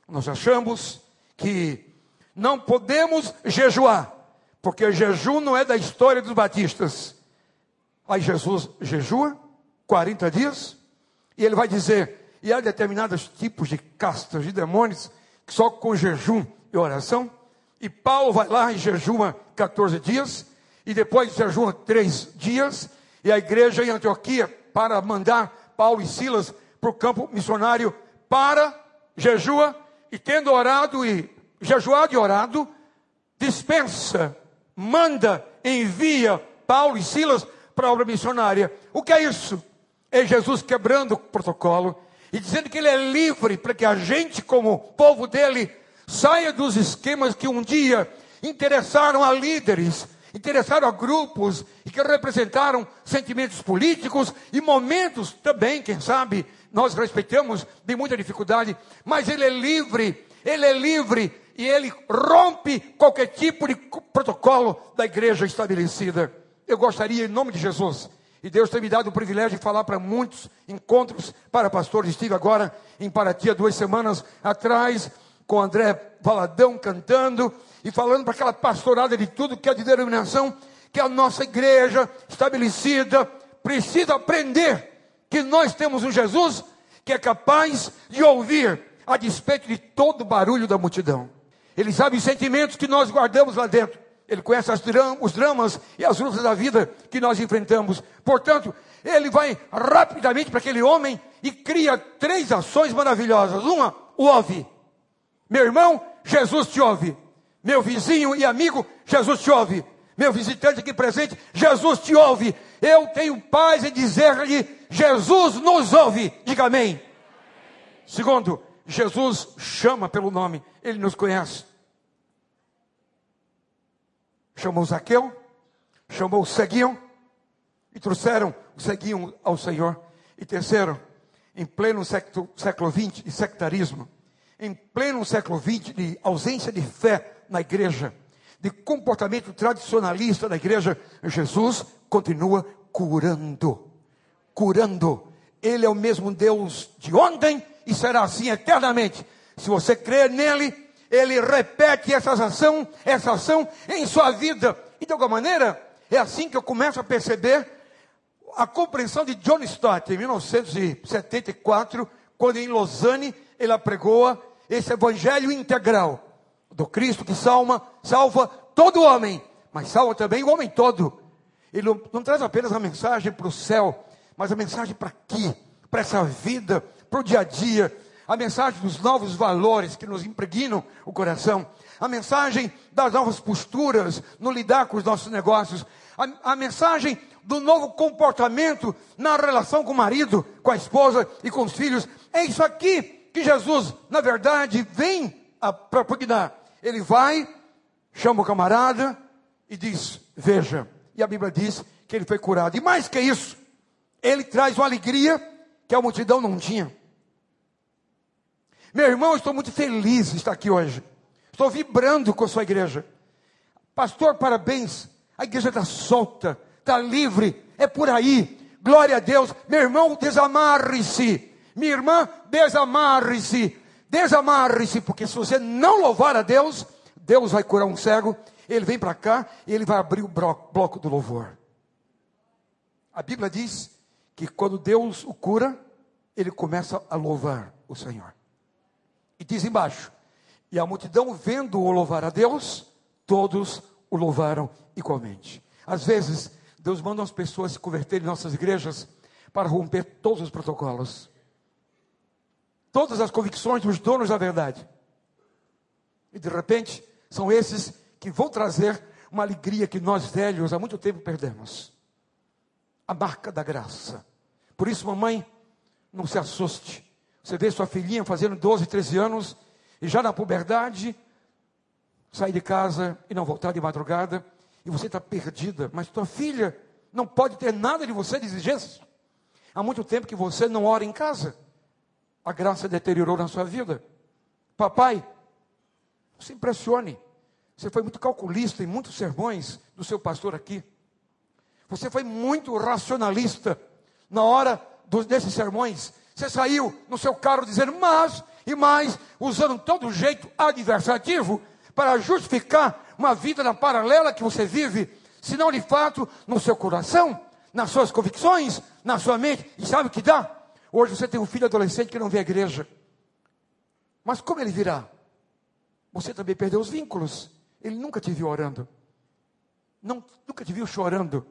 Nós achamos que não podemos jejuar, porque jejum não é da história dos batistas. Aí Jesus jejua 40 dias, e ele vai dizer, e há determinados tipos de castas de demônios que só com jejum e oração. E Paulo vai lá e jejuma 14 dias, e depois jejuma três dias, e a igreja em Antioquia, para mandar Paulo e Silas para o campo missionário, para, jejua, e tendo orado e jejuado e orado, dispensa, manda, envia Paulo e Silas para a obra missionária. O que é isso? É Jesus quebrando o protocolo e dizendo que ele é livre para que a gente, como povo dele, saia dos esquemas que um dia interessaram a líderes, interessaram a grupos e que representaram sentimentos políticos e momentos também, quem sabe, nós respeitamos de muita dificuldade, mas ele é livre, ele é livre e ele rompe qualquer tipo de protocolo da igreja estabelecida. Eu gostaria, em nome de Jesus, e Deus tem me dado o privilégio de falar para muitos encontros para pastores. Estive agora em Paraty há duas semanas atrás, com André Valadão cantando e falando para aquela pastorada de tudo que é de denominação, que a nossa igreja estabelecida precisa aprender que nós temos um Jesus que é capaz de ouvir a despeito de todo o barulho da multidão. Ele sabe os sentimentos que nós guardamos lá dentro. Ele conhece os dramas e as lutas da vida que nós enfrentamos. Portanto, ele vai rapidamente para aquele homem e cria três ações maravilhosas. Uma, o ouve. Meu irmão, Jesus te ouve. Meu vizinho e amigo, Jesus te ouve. Meu visitante aqui presente, Jesus te ouve. Eu tenho paz em dizer-lhe: Jesus nos ouve. Diga amém. Segundo, Jesus chama pelo nome, ele nos conhece. Chamou Zaqueu, chamou o ceguinho, e trouxeram o ceguinho ao Senhor. E terceiro, em pleno século XX, de sectarismo, em pleno século XX, de ausência de fé na igreja, de comportamento tradicionalista da igreja, Jesus continua curando. Curando. Ele é o mesmo Deus de ontem e será assim eternamente. Se você crer nele, ele repete essa ação, essa ação em sua vida. E de alguma maneira, é assim que eu começo a perceber a compreensão de John Stott em 1974, quando em Lausanne ele apregoa esse evangelho integral do Cristo que salva, salva todo homem, mas salva também o homem todo. Ele não, traz apenas a mensagem para o céu, mas a mensagem para aqui, para essa vida, para o dia a dia, a mensagem dos novos valores que nos impregnam o coração, a mensagem das novas posturas no lidar com os nossos negócios, a, a mensagem do novo comportamento na relação com o marido, com a esposa e com os filhos. É isso aqui que Jesus, na verdade, vem para propugnar. Ele vai, chama o camarada e diz: Veja. E a Bíblia diz que ele foi curado. E mais que isso, ele traz uma alegria que a multidão não tinha. Meu irmão, estou muito feliz de estar aqui hoje. Estou vibrando com a sua igreja. Pastor, parabéns. A igreja está solta, está livre. É por aí. Glória a Deus. Meu irmão, desamarre-se. Minha irmã, desamarre-se. Desamarre-se, porque se você não louvar a Deus, Deus vai curar um cego. Ele vem para cá e ele vai abrir o bloco do louvor. A Bíblia diz que quando Deus o cura, ele começa a louvar o Senhor. E diz embaixo: E a multidão, vendo-o louvar a Deus, todos o louvaram igualmente. Às vezes, Deus manda as pessoas se converterem em nossas igrejas para romper todos os protocolos, todas as convicções dos donos da verdade. E de repente, são esses que vão trazer uma alegria que nós velhos há muito tempo perdemos a marca da graça. Por isso, mamãe, não se assuste você vê sua filhinha fazendo 12, 13 anos, e já na puberdade, sair de casa e não voltar de madrugada, e você está perdida, mas tua filha não pode ter nada de você de exigência. Há muito tempo que você não ora em casa, a graça deteriorou na sua vida. Papai, não se impressione, você foi muito calculista em muitos sermões do seu pastor aqui. Você foi muito racionalista na hora dos, desses sermões. Você saiu no seu carro dizendo mas e mais, usando todo jeito adversativo para justificar uma vida na paralela que você vive, se não de fato no seu coração, nas suas convicções, na sua mente. E sabe o que dá? Hoje você tem um filho adolescente que não vê a igreja. Mas como ele virá? Você também perdeu os vínculos. Ele nunca te viu orando. Não, nunca te viu chorando.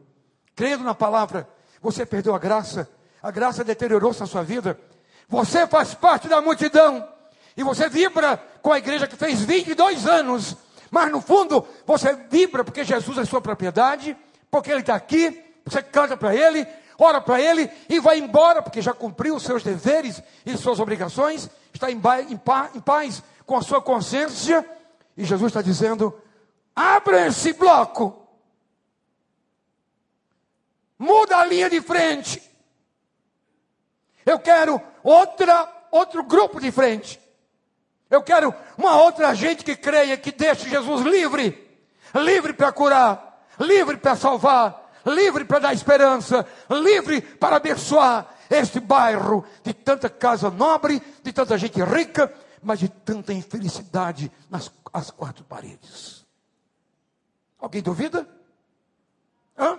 Crendo na palavra. Você perdeu a graça a graça deteriorou-se na sua vida. Você faz parte da multidão. E você vibra com a igreja que fez 22 anos. Mas no fundo, você vibra porque Jesus é sua propriedade, porque Ele está aqui. Você canta para Ele, ora para Ele e vai embora, porque já cumpriu os seus deveres e suas obrigações. Está em, em, em paz com a sua consciência. E Jesus está dizendo: abra esse bloco. Muda a linha de frente. Eu quero outra, outro grupo de frente. Eu quero uma outra gente que creia, que deixe Jesus livre. Livre para curar, livre para salvar, livre para dar esperança, livre para abençoar este bairro de tanta casa nobre, de tanta gente rica, mas de tanta infelicidade nas as quatro paredes. Alguém duvida? Hã?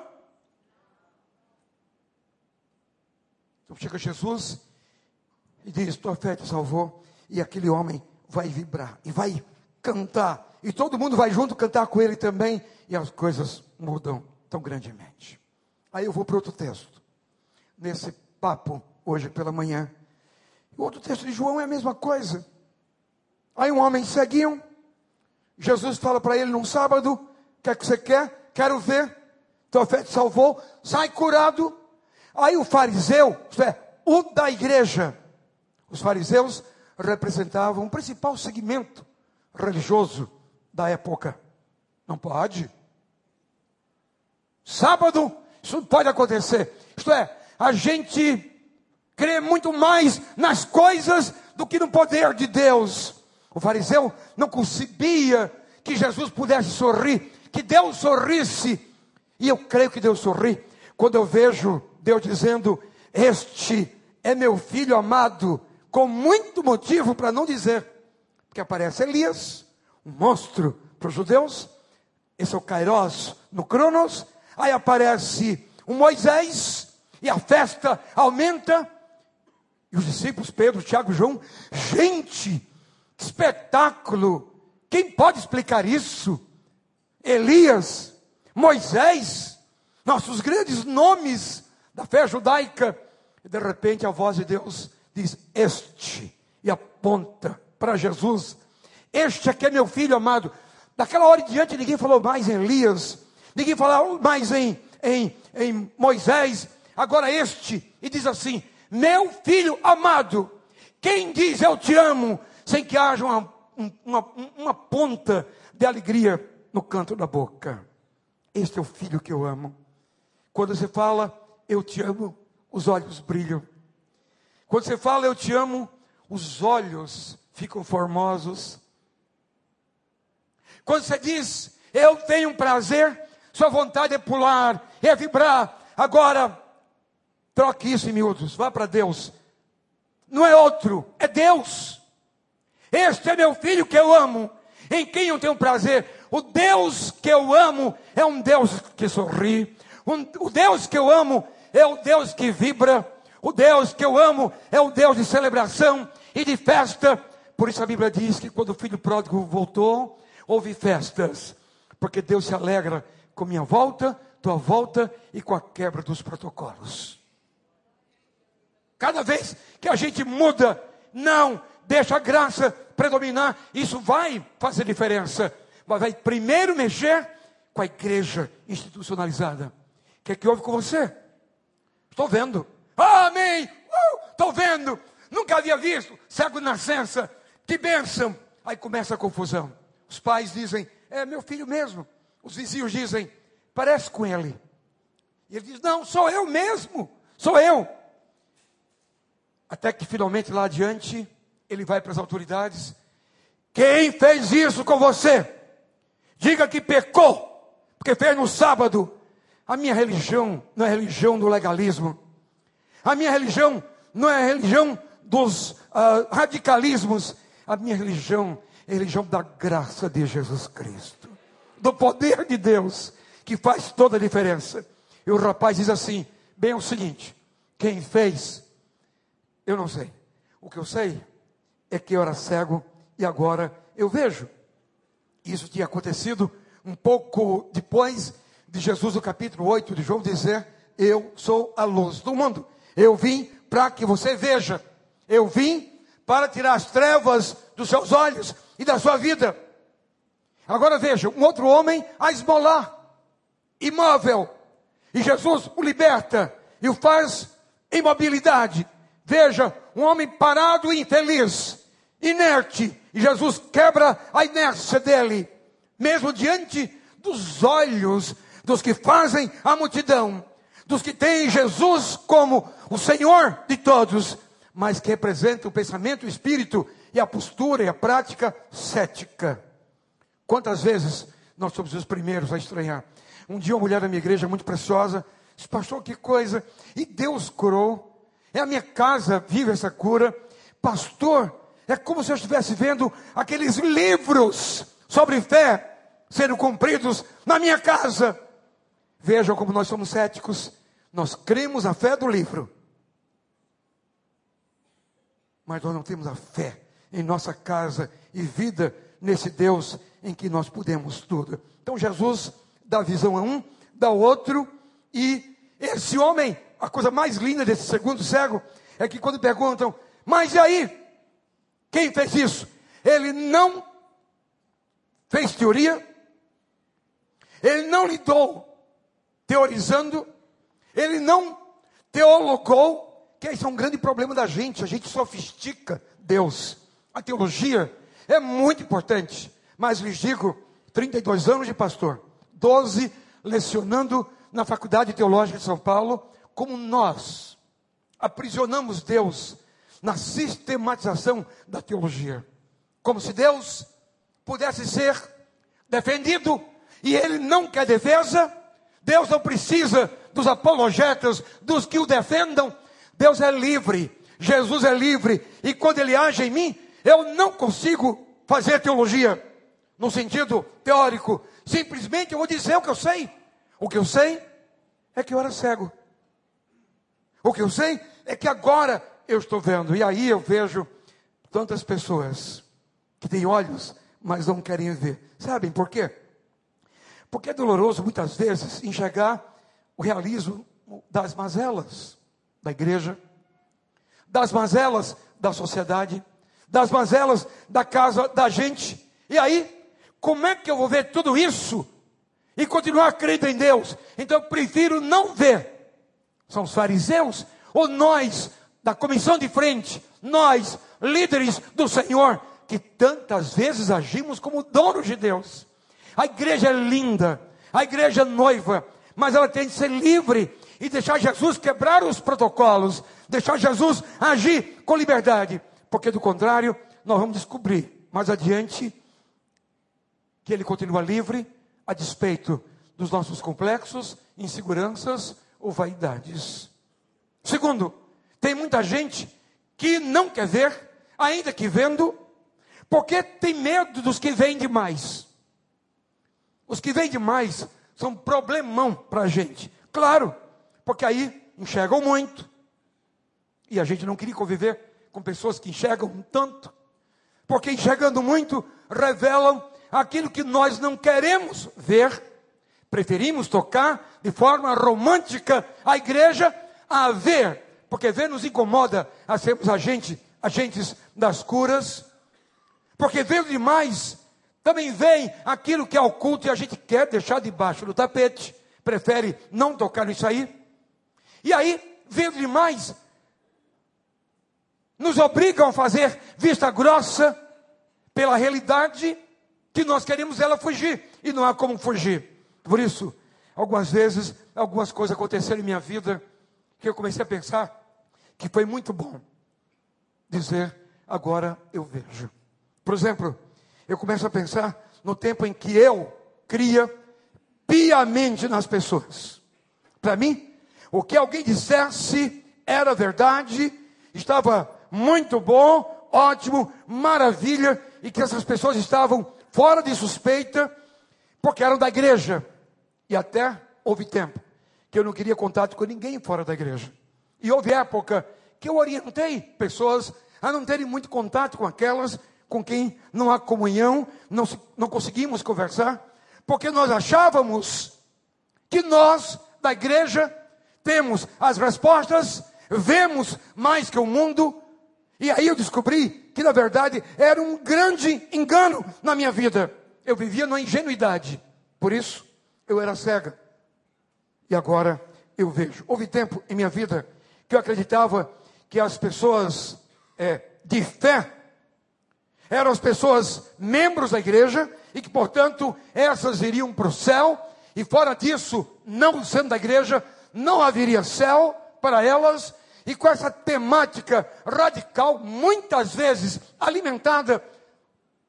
Então chega Jesus e diz: Tua fé te salvou. E aquele homem vai vibrar e vai cantar. E todo mundo vai junto cantar com ele também. E as coisas mudam tão grandemente. Aí eu vou para outro texto. Nesse papo, hoje pela manhã. O outro texto de João é a mesma coisa. Aí um homem seguiu. Jesus fala para ele num sábado: O que é que você quer? Quero ver. Tua fé te salvou. Sai curado. Aí o fariseu, isto é, o da igreja, os fariseus representavam o principal segmento religioso da época. Não pode. Sábado, isso não pode acontecer. Isto é, a gente crê muito mais nas coisas do que no poder de Deus. O fariseu não concebia que Jesus pudesse sorrir, que Deus sorrisse. E eu creio que Deus sorri quando eu vejo Deus dizendo: Este é meu filho amado, com muito motivo para não dizer. Porque aparece Elias, um monstro para os judeus, esse é o Kairos no Cronos, aí aparece o Moisés, e a festa aumenta, e os discípulos, Pedro, Tiago, João, gente, que espetáculo, quem pode explicar isso? Elias, Moisés, nossos grandes nomes da fé judaica, e de repente a voz de Deus diz: Este, e aponta para Jesus, este aqui é meu filho amado. Daquela hora em diante, ninguém falou mais em Elias, ninguém falou mais em, em, em Moisés, agora este, e diz assim: Meu filho amado, quem diz eu te amo, sem que haja uma, uma, uma ponta de alegria no canto da boca. Este é o filho que eu amo. Quando você fala, eu te amo, os olhos brilham. Quando você fala, eu te amo, os olhos ficam formosos. Quando você diz, eu tenho prazer, sua vontade é pular, é vibrar. Agora, troque isso em miúdos, vá para Deus. Não é outro, é Deus. Este é meu filho que eu amo, em quem eu tenho prazer. O Deus que eu amo é um Deus que sorri. O Deus que eu amo é o Deus que vibra. O Deus que eu amo é o Deus de celebração e de festa. Por isso a Bíblia diz que quando o filho pródigo voltou, houve festas, porque Deus se alegra com minha volta, tua volta e com a quebra dos protocolos. Cada vez que a gente muda, não deixa a graça predominar, isso vai fazer diferença, mas vai primeiro mexer com a igreja institucionalizada. O que é que houve com você? Estou vendo. Amém! Uh, estou vendo. Nunca havia visto. Cego nascença. Que bênção. Aí começa a confusão. Os pais dizem, é meu filho mesmo. Os vizinhos dizem, parece com ele. E ele diz, não, sou eu mesmo. Sou eu. Até que finalmente lá adiante, ele vai para as autoridades. Quem fez isso com você? Diga que pecou, porque fez no sábado. A minha religião não é religião do legalismo. A minha religião não é religião dos uh, radicalismos. A minha religião é a religião da graça de Jesus Cristo, do poder de Deus, que faz toda a diferença. E o rapaz diz assim: bem, é o seguinte, quem fez, eu não sei. O que eu sei é que eu era cego e agora eu vejo. Isso tinha acontecido um pouco depois de Jesus, no capítulo 8 de João, dizer: Eu sou a luz do mundo. Eu vim para que você veja. Eu vim para tirar as trevas dos seus olhos e da sua vida. Agora veja, um outro homem a esmolar, imóvel, e Jesus o liberta e o faz imobilidade. Veja, um homem parado e infeliz, inerte, e Jesus quebra a inércia dele, mesmo diante dos olhos dos que fazem a multidão, dos que têm Jesus como o Senhor de todos, mas que representa o pensamento, o espírito e a postura e a prática cética. Quantas vezes nós somos os primeiros a estranhar? Um dia uma mulher da minha igreja muito preciosa disse, pastor, que coisa, e Deus curou, é a minha casa, vive essa cura, pastor, é como se eu estivesse vendo aqueles livros sobre fé sendo cumpridos na minha casa. Vejam como nós somos céticos. Nós cremos a fé do livro, mas nós não temos a fé em nossa casa e vida nesse Deus em que nós podemos tudo. Então Jesus dá visão a um, dá outro, e esse homem, a coisa mais linda desse segundo cego, é que quando perguntam, mas e aí? Quem fez isso? Ele não fez teoria, ele não lidou teorizando, ele não teologou, que esse é um grande problema da gente, a gente sofistica Deus. A teologia é muito importante, mas lhes digo, 32 anos de pastor, 12 lecionando na Faculdade Teológica de São Paulo, como nós aprisionamos Deus na sistematização da teologia. como se Deus pudesse ser defendido e ele não quer defesa. Deus não precisa dos apologetas, dos que o defendam. Deus é livre, Jesus é livre, e quando ele age em mim, eu não consigo fazer teologia no sentido teórico. Simplesmente eu vou dizer o que eu sei. O que eu sei é que eu era cego. O que eu sei é que agora eu estou vendo. E aí eu vejo tantas pessoas que têm olhos, mas não querem ver. Sabem por quê? Porque é doloroso muitas vezes enxergar o realismo das mazelas da igreja, das mazelas da sociedade, das mazelas da casa da gente. E aí, como é que eu vou ver tudo isso e continuar crendo em Deus? Então eu prefiro não ver. São os fariseus ou nós da comissão de frente, nós, líderes do Senhor, que tantas vezes agimos como donos de Deus. A igreja é linda, a igreja é noiva, mas ela tem que ser livre e deixar Jesus quebrar os protocolos, deixar Jesus agir com liberdade, porque do contrário, nós vamos descobrir mais adiante que ele continua livre a despeito dos nossos complexos, inseguranças ou vaidades. Segundo, tem muita gente que não quer ver, ainda que vendo, porque tem medo dos que vêm demais. Os que vêm demais são problemão para a gente. Claro, porque aí enxergam muito. E a gente não queria conviver com pessoas que enxergam tanto. Porque enxergando muito, revelam aquilo que nós não queremos ver. Preferimos tocar de forma romântica a igreja a ver, porque ver nos incomoda a sermos agente, agentes das curas. Porque vendo demais, também vem aquilo que é oculto e a gente quer deixar debaixo do tapete, prefere não tocar nisso aí. E aí, vendo demais, nos obrigam a fazer vista grossa pela realidade que nós queremos ela fugir e não há como fugir. Por isso, algumas vezes, algumas coisas aconteceram em minha vida que eu comecei a pensar que foi muito bom dizer agora eu vejo. Por exemplo, eu começo a pensar no tempo em que eu cria piamente nas pessoas. Para mim, o que alguém dissesse era verdade, estava muito bom, ótimo, maravilha, e que essas pessoas estavam fora de suspeita, porque eram da igreja. E até houve tempo que eu não queria contato com ninguém fora da igreja. E houve época que eu orientei pessoas a não terem muito contato com aquelas com quem não há comunhão, não, não conseguimos conversar, porque nós achávamos que nós, da igreja, temos as respostas, vemos mais que o mundo, e aí eu descobri que na verdade era um grande engano na minha vida. Eu vivia na ingenuidade, por isso eu era cega. E agora eu vejo. Houve tempo em minha vida que eu acreditava que as pessoas é, de fé eram as pessoas membros da igreja e que, portanto, essas iriam para o céu, e fora disso, não sendo da igreja, não haveria céu para elas, e com essa temática radical, muitas vezes alimentada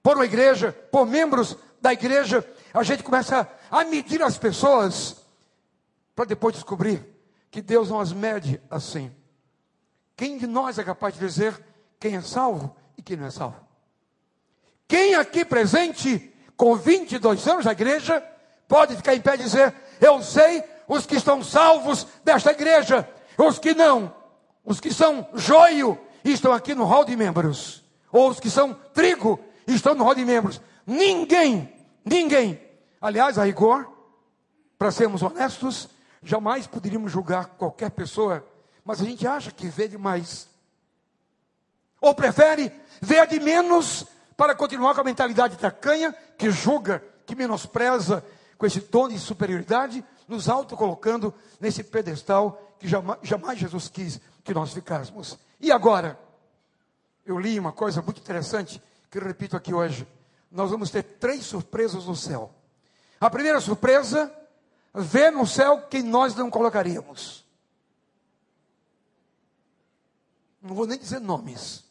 por uma igreja, por membros da igreja, a gente começa a medir as pessoas para depois descobrir que Deus não as mede assim. Quem de nós é capaz de dizer quem é salvo e quem não é salvo? Quem aqui presente, com 22 anos da igreja, pode ficar em pé e dizer: Eu sei os que estão salvos desta igreja, os que não, os que são joio estão aqui no hall de membros, ou os que são trigo estão no hall de membros. Ninguém, ninguém, aliás, a rigor, para sermos honestos, jamais poderíamos julgar qualquer pessoa, mas a gente acha que vê demais. Ou prefere ver de menos para continuar com a mentalidade tacanha, que julga, que menospreza, com esse tom de superioridade, nos autocolocando nesse pedestal que jamais, jamais Jesus quis que nós ficássemos. E agora? Eu li uma coisa muito interessante, que eu repito aqui hoje. Nós vamos ter três surpresas no céu. A primeira surpresa, ver no céu quem nós não colocaríamos. Não vou nem dizer nomes.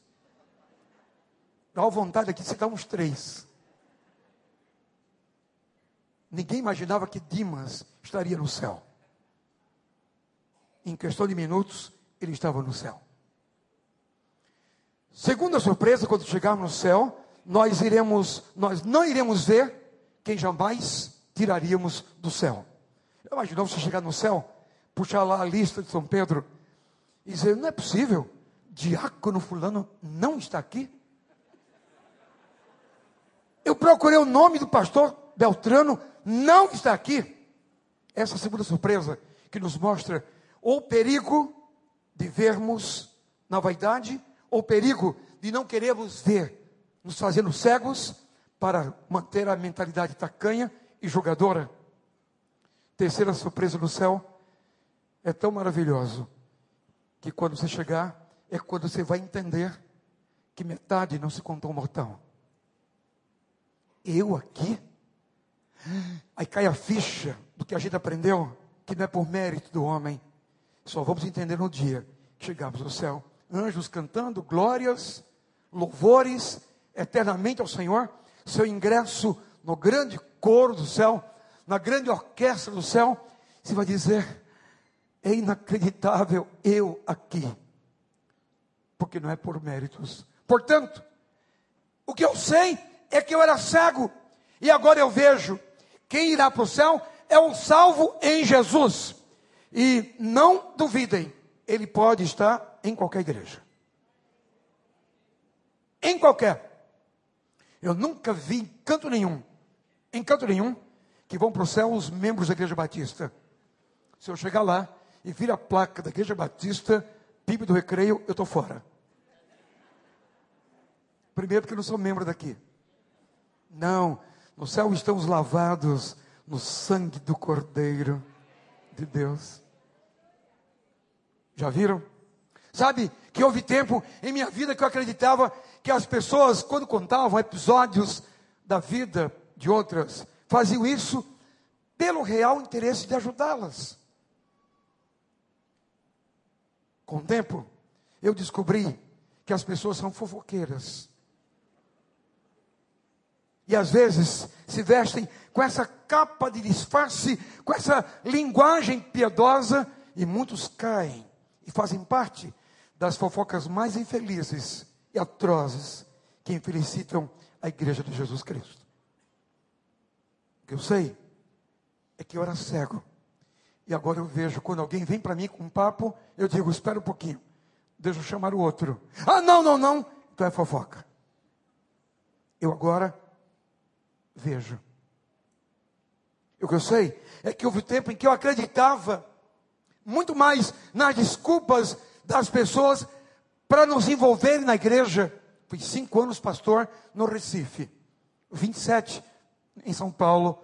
Dá uma vontade aqui de citar uns três. Ninguém imaginava que Dimas estaria no céu. Em questão de minutos, ele estava no céu. Segunda surpresa, quando chegarmos no céu, nós iremos, nós não iremos ver quem jamais tiraríamos do céu. Imaginou você chegar no céu, puxar lá a lista de São Pedro e dizer: não é possível, diácono fulano não está aqui. Eu procurei o nome do pastor Beltrano, não está aqui. Essa é segunda surpresa que nos mostra ou o perigo de vermos na vaidade, ou perigo de não queremos ver, nos fazendo cegos para manter a mentalidade tacanha e jogadora. Terceira surpresa no céu é tão maravilhoso que quando você chegar, é quando você vai entender que metade não se contou mortal. Eu aqui? Aí cai a ficha do que a gente aprendeu, que não é por mérito do homem. Só vamos entender no dia que chegamos ao céu. Anjos cantando glórias, louvores eternamente ao Senhor. Seu ingresso no grande coro do céu, na grande orquestra do céu. Você vai dizer: é inacreditável eu aqui. Porque não é por méritos. Portanto, o que eu sei é que eu era cego e agora eu vejo. Quem irá para o céu é o salvo em Jesus. E não duvidem, ele pode estar em qualquer igreja. Em qualquer. Eu nunca vi em canto nenhum, em canto nenhum, que vão para o céu os membros da igreja batista. Se eu chegar lá e vir a placa da igreja batista, PIB do recreio, eu estou fora. Primeiro porque eu não sou membro daqui. Não, no céu estamos lavados no sangue do Cordeiro de Deus. Já viram? Sabe que houve tempo em minha vida que eu acreditava que as pessoas, quando contavam episódios da vida de outras, faziam isso pelo real interesse de ajudá-las. Com o tempo, eu descobri que as pessoas são fofoqueiras. E às vezes se vestem com essa capa de disfarce, com essa linguagem piedosa, e muitos caem e fazem parte das fofocas mais infelizes e atrozes que infelicitam a igreja de Jesus Cristo. O que eu sei é que eu era cego. E agora eu vejo, quando alguém vem para mim com um papo, eu digo, espera um pouquinho, deixa eu chamar o outro. Ah, não, não, não, então é fofoca. Eu agora vejo. O que eu sei é que houve tempo em que eu acreditava muito mais nas desculpas das pessoas para nos envolverem na igreja. Fui cinco anos pastor no Recife, 27 em São Paulo,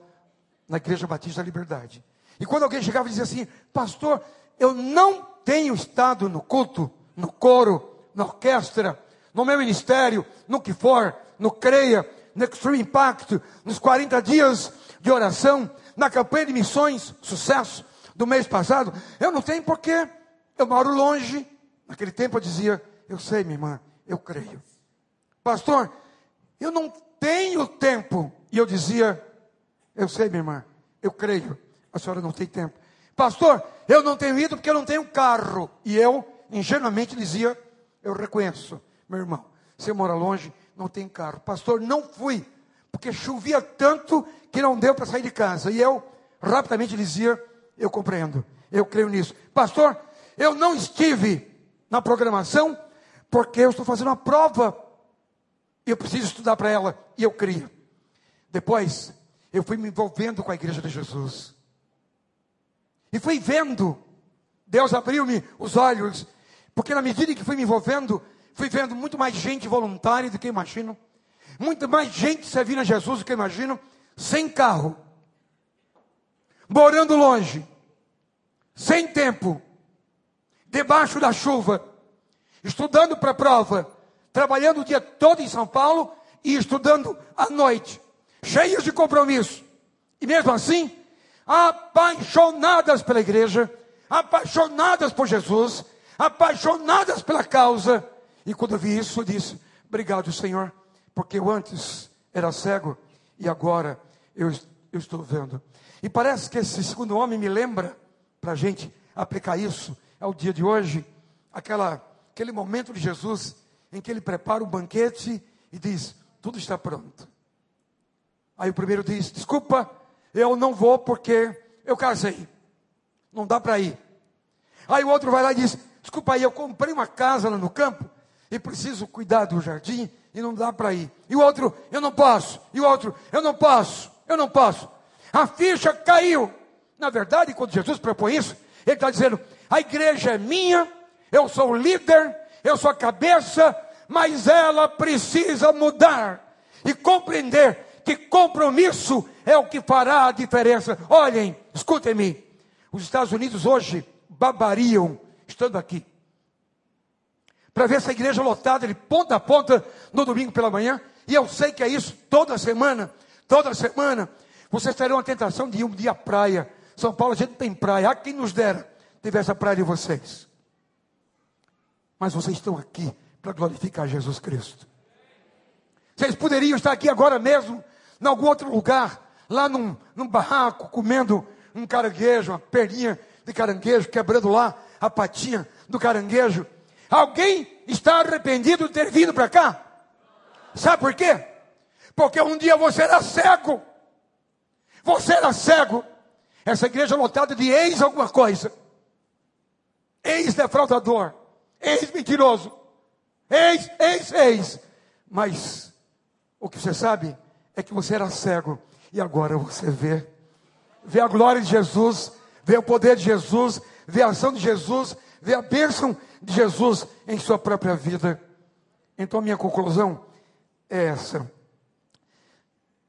na Igreja Batista da Liberdade. E quando alguém chegava e dizia assim, pastor, eu não tenho estado no culto, no coro, na orquestra, no meu ministério, no que for, no CREA, no Extreme Impact, nos 40 dias de oração, na campanha de missões, sucesso do mês passado, eu não tenho porque eu moro longe. Naquele tempo eu dizia, eu sei, minha irmã, eu creio. Pastor, eu não tenho tempo. E eu dizia, eu sei, minha irmã, eu creio. A senhora não tem tempo. Pastor, eu não tenho ido porque eu não tenho carro. E eu, ingenuamente, dizia, eu reconheço, meu irmão, você mora longe, não tem carro. Pastor, não fui, porque chovia tanto que não deu para sair de casa. E eu rapidamente dizia: Eu compreendo, eu creio nisso. Pastor, eu não estive na programação porque eu estou fazendo uma prova e eu preciso estudar para ela. E eu cria. Depois, eu fui me envolvendo com a igreja de Jesus. E fui vendo. Deus abriu-me os olhos. Porque na medida em que fui me envolvendo, fui vendo muito mais gente voluntária do que imagino. Muito mais gente servindo a Jesus do que imagino. Sem carro. Morando longe. Sem tempo. Debaixo da chuva. Estudando para a prova. Trabalhando o dia todo em São Paulo e estudando à noite. Cheios de compromisso. E mesmo assim, apaixonadas pela igreja, apaixonadas por Jesus, apaixonadas pela causa, e quando eu vi isso, eu disse: Obrigado, Senhor, porque eu antes era cego e agora eu, eu estou vendo. E parece que esse segundo homem me lembra, para a gente aplicar isso ao dia de hoje, aquela, aquele momento de Jesus em que ele prepara o banquete e diz: Tudo está pronto. Aí o primeiro diz: Desculpa, eu não vou porque eu casei. Não dá para ir. Aí o outro vai lá e diz: Desculpa aí, eu comprei uma casa lá no campo e preciso cuidar do jardim e não dá para ir. E o outro, eu não posso. E o outro, eu não posso. Eu não posso. A ficha caiu. Na verdade, quando Jesus propõe isso, ele está dizendo: a igreja é minha, eu sou o líder, eu sou a cabeça, mas ela precisa mudar e compreender que compromisso é o que fará a diferença. Olhem, escutem-me. Os Estados Unidos hoje babariam estando aqui. Para ver essa igreja lotada de ponta a ponta no domingo pela manhã. E eu sei que é isso toda semana. Toda semana. Vocês terão a tentação de ir um dia à praia. São Paulo a gente tem praia. Há quem nos dera tivesse a praia de vocês. Mas vocês estão aqui para glorificar Jesus Cristo. Vocês poderiam estar aqui agora mesmo, em algum outro lugar, lá num, num barraco, comendo um caranguejo, uma perninha de caranguejo, quebrando lá a patinha do caranguejo. Alguém está arrependido de ter vindo para cá? Sabe por quê? Porque um dia você era cego. Você era cego. Essa igreja lotada de ex alguma coisa. Ex-defraudador. Ex-mentiroso. Ex, ex, ex. Mas o que você sabe é que você era cego. E agora você vê. Vê a glória de Jesus vê o poder de Jesus, vê a ação de Jesus, vê a bênção de Jesus em sua própria vida. Então, a minha conclusão é essa.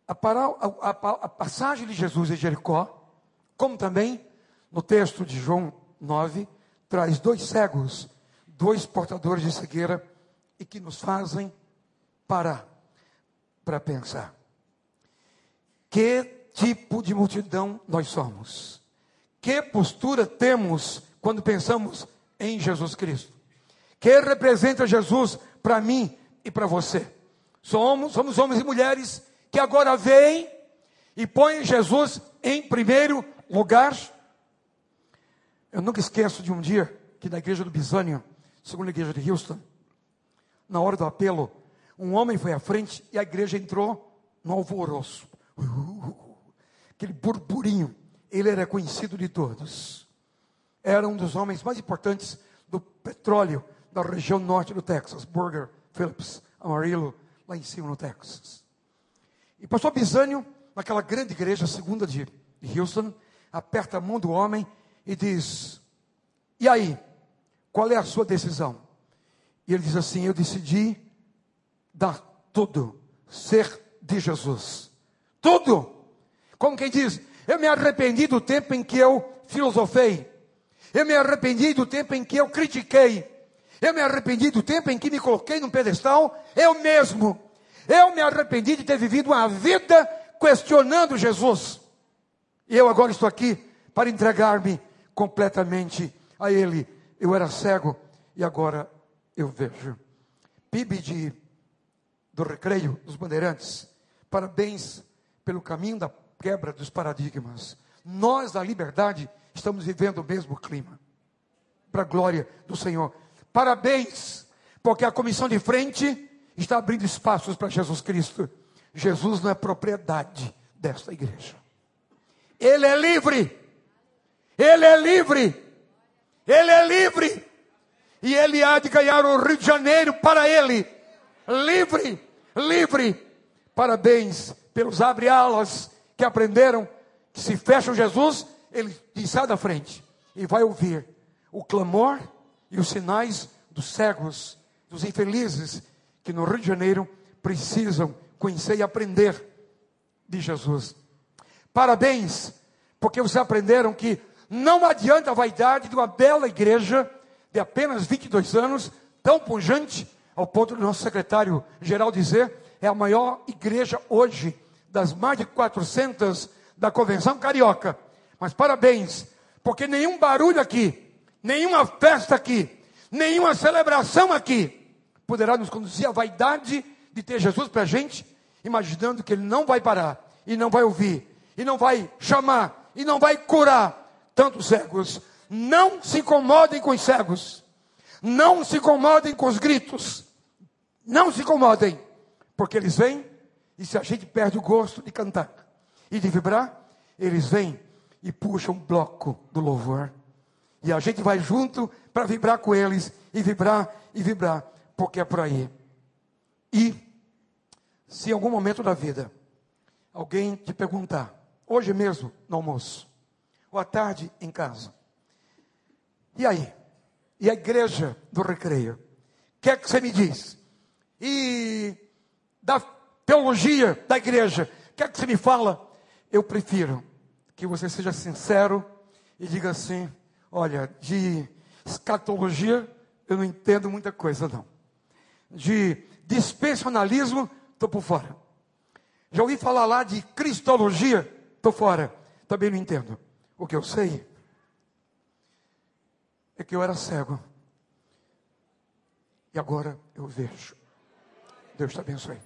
A, a, a passagem de Jesus em Jericó, como também no texto de João 9, traz dois cegos, dois portadores de cegueira, e que nos fazem parar para pensar. Que tipo de multidão nós somos? Que postura temos quando pensamos em Jesus Cristo? Que representa Jesus para mim e para você? Somos, somos homens e mulheres que agora veem e põem Jesus em primeiro lugar. Eu nunca esqueço de um dia que na igreja do Bisânio, segunda igreja de Houston, na hora do apelo, um homem foi à frente e a igreja entrou no alvoroço. Uh, aquele burburinho ele era conhecido de todos. Era um dos homens mais importantes do petróleo da região norte do Texas, Burger, Phillips, Amarillo, lá em cima no Texas. E pastor Bisânio, naquela grande igreja segunda de, Houston, aperta a mão do homem e diz: E aí, qual é a sua decisão? E ele diz assim: Eu decidi dar tudo, ser de Jesus. Tudo! Como quem diz, eu me arrependi do tempo em que eu filosofei. Eu me arrependi do tempo em que eu critiquei. Eu me arrependi do tempo em que me coloquei num pedestal, eu mesmo. Eu me arrependi de ter vivido uma vida questionando Jesus. E eu agora estou aqui para entregar-me completamente a Ele. Eu era cego e agora eu vejo. PIB de, do Recreio dos Bandeirantes. Parabéns pelo caminho da quebra dos paradigmas. Nós, da liberdade, estamos vivendo o mesmo clima. Para a glória do Senhor. Parabéns, porque a comissão de frente está abrindo espaços para Jesus Cristo. Jesus não é propriedade desta igreja. Ele é livre. Ele é livre. Ele é livre. E ele há de ganhar o Rio de Janeiro para ele. Livre, livre. Parabéns pelos abre-alas que aprenderam que se fecham Jesus, ele diz, sai da frente e vai ouvir o clamor e os sinais dos cegos, dos infelizes que no Rio de Janeiro precisam conhecer e aprender de Jesus. Parabéns, porque vocês aprenderam que não adianta a vaidade de uma bela igreja de apenas 22 anos, tão pujante, ao ponto do nosso secretário-geral dizer, é a maior igreja hoje das mais de 400 da Convenção Carioca. Mas parabéns, porque nenhum barulho aqui, nenhuma festa aqui, nenhuma celebração aqui poderá nos conduzir à vaidade de ter Jesus para a gente, imaginando que ele não vai parar, e não vai ouvir, e não vai chamar, e não vai curar tantos cegos. Não se incomodem com os cegos, não se incomodem com os gritos, não se incomodem, porque eles vêm, e se a gente perde o gosto de cantar e de vibrar, eles vêm e puxam um bloco do louvor. E a gente vai junto para vibrar com eles, e vibrar, e vibrar, porque é por aí. E, se em algum momento da vida, alguém te perguntar, hoje mesmo no almoço, ou à tarde em casa, e aí? E a igreja do recreio? O que é que você me diz? E da teologia da igreja, o que é que você me fala? Eu prefiro que você seja sincero e diga assim: olha, de escatologia eu não entendo muita coisa, não. De dispensionalismo, estou por fora. Já ouvi falar lá de cristologia, estou fora. Também não entendo. O que eu sei é que eu era cego. E agora eu vejo. Deus te abençoe.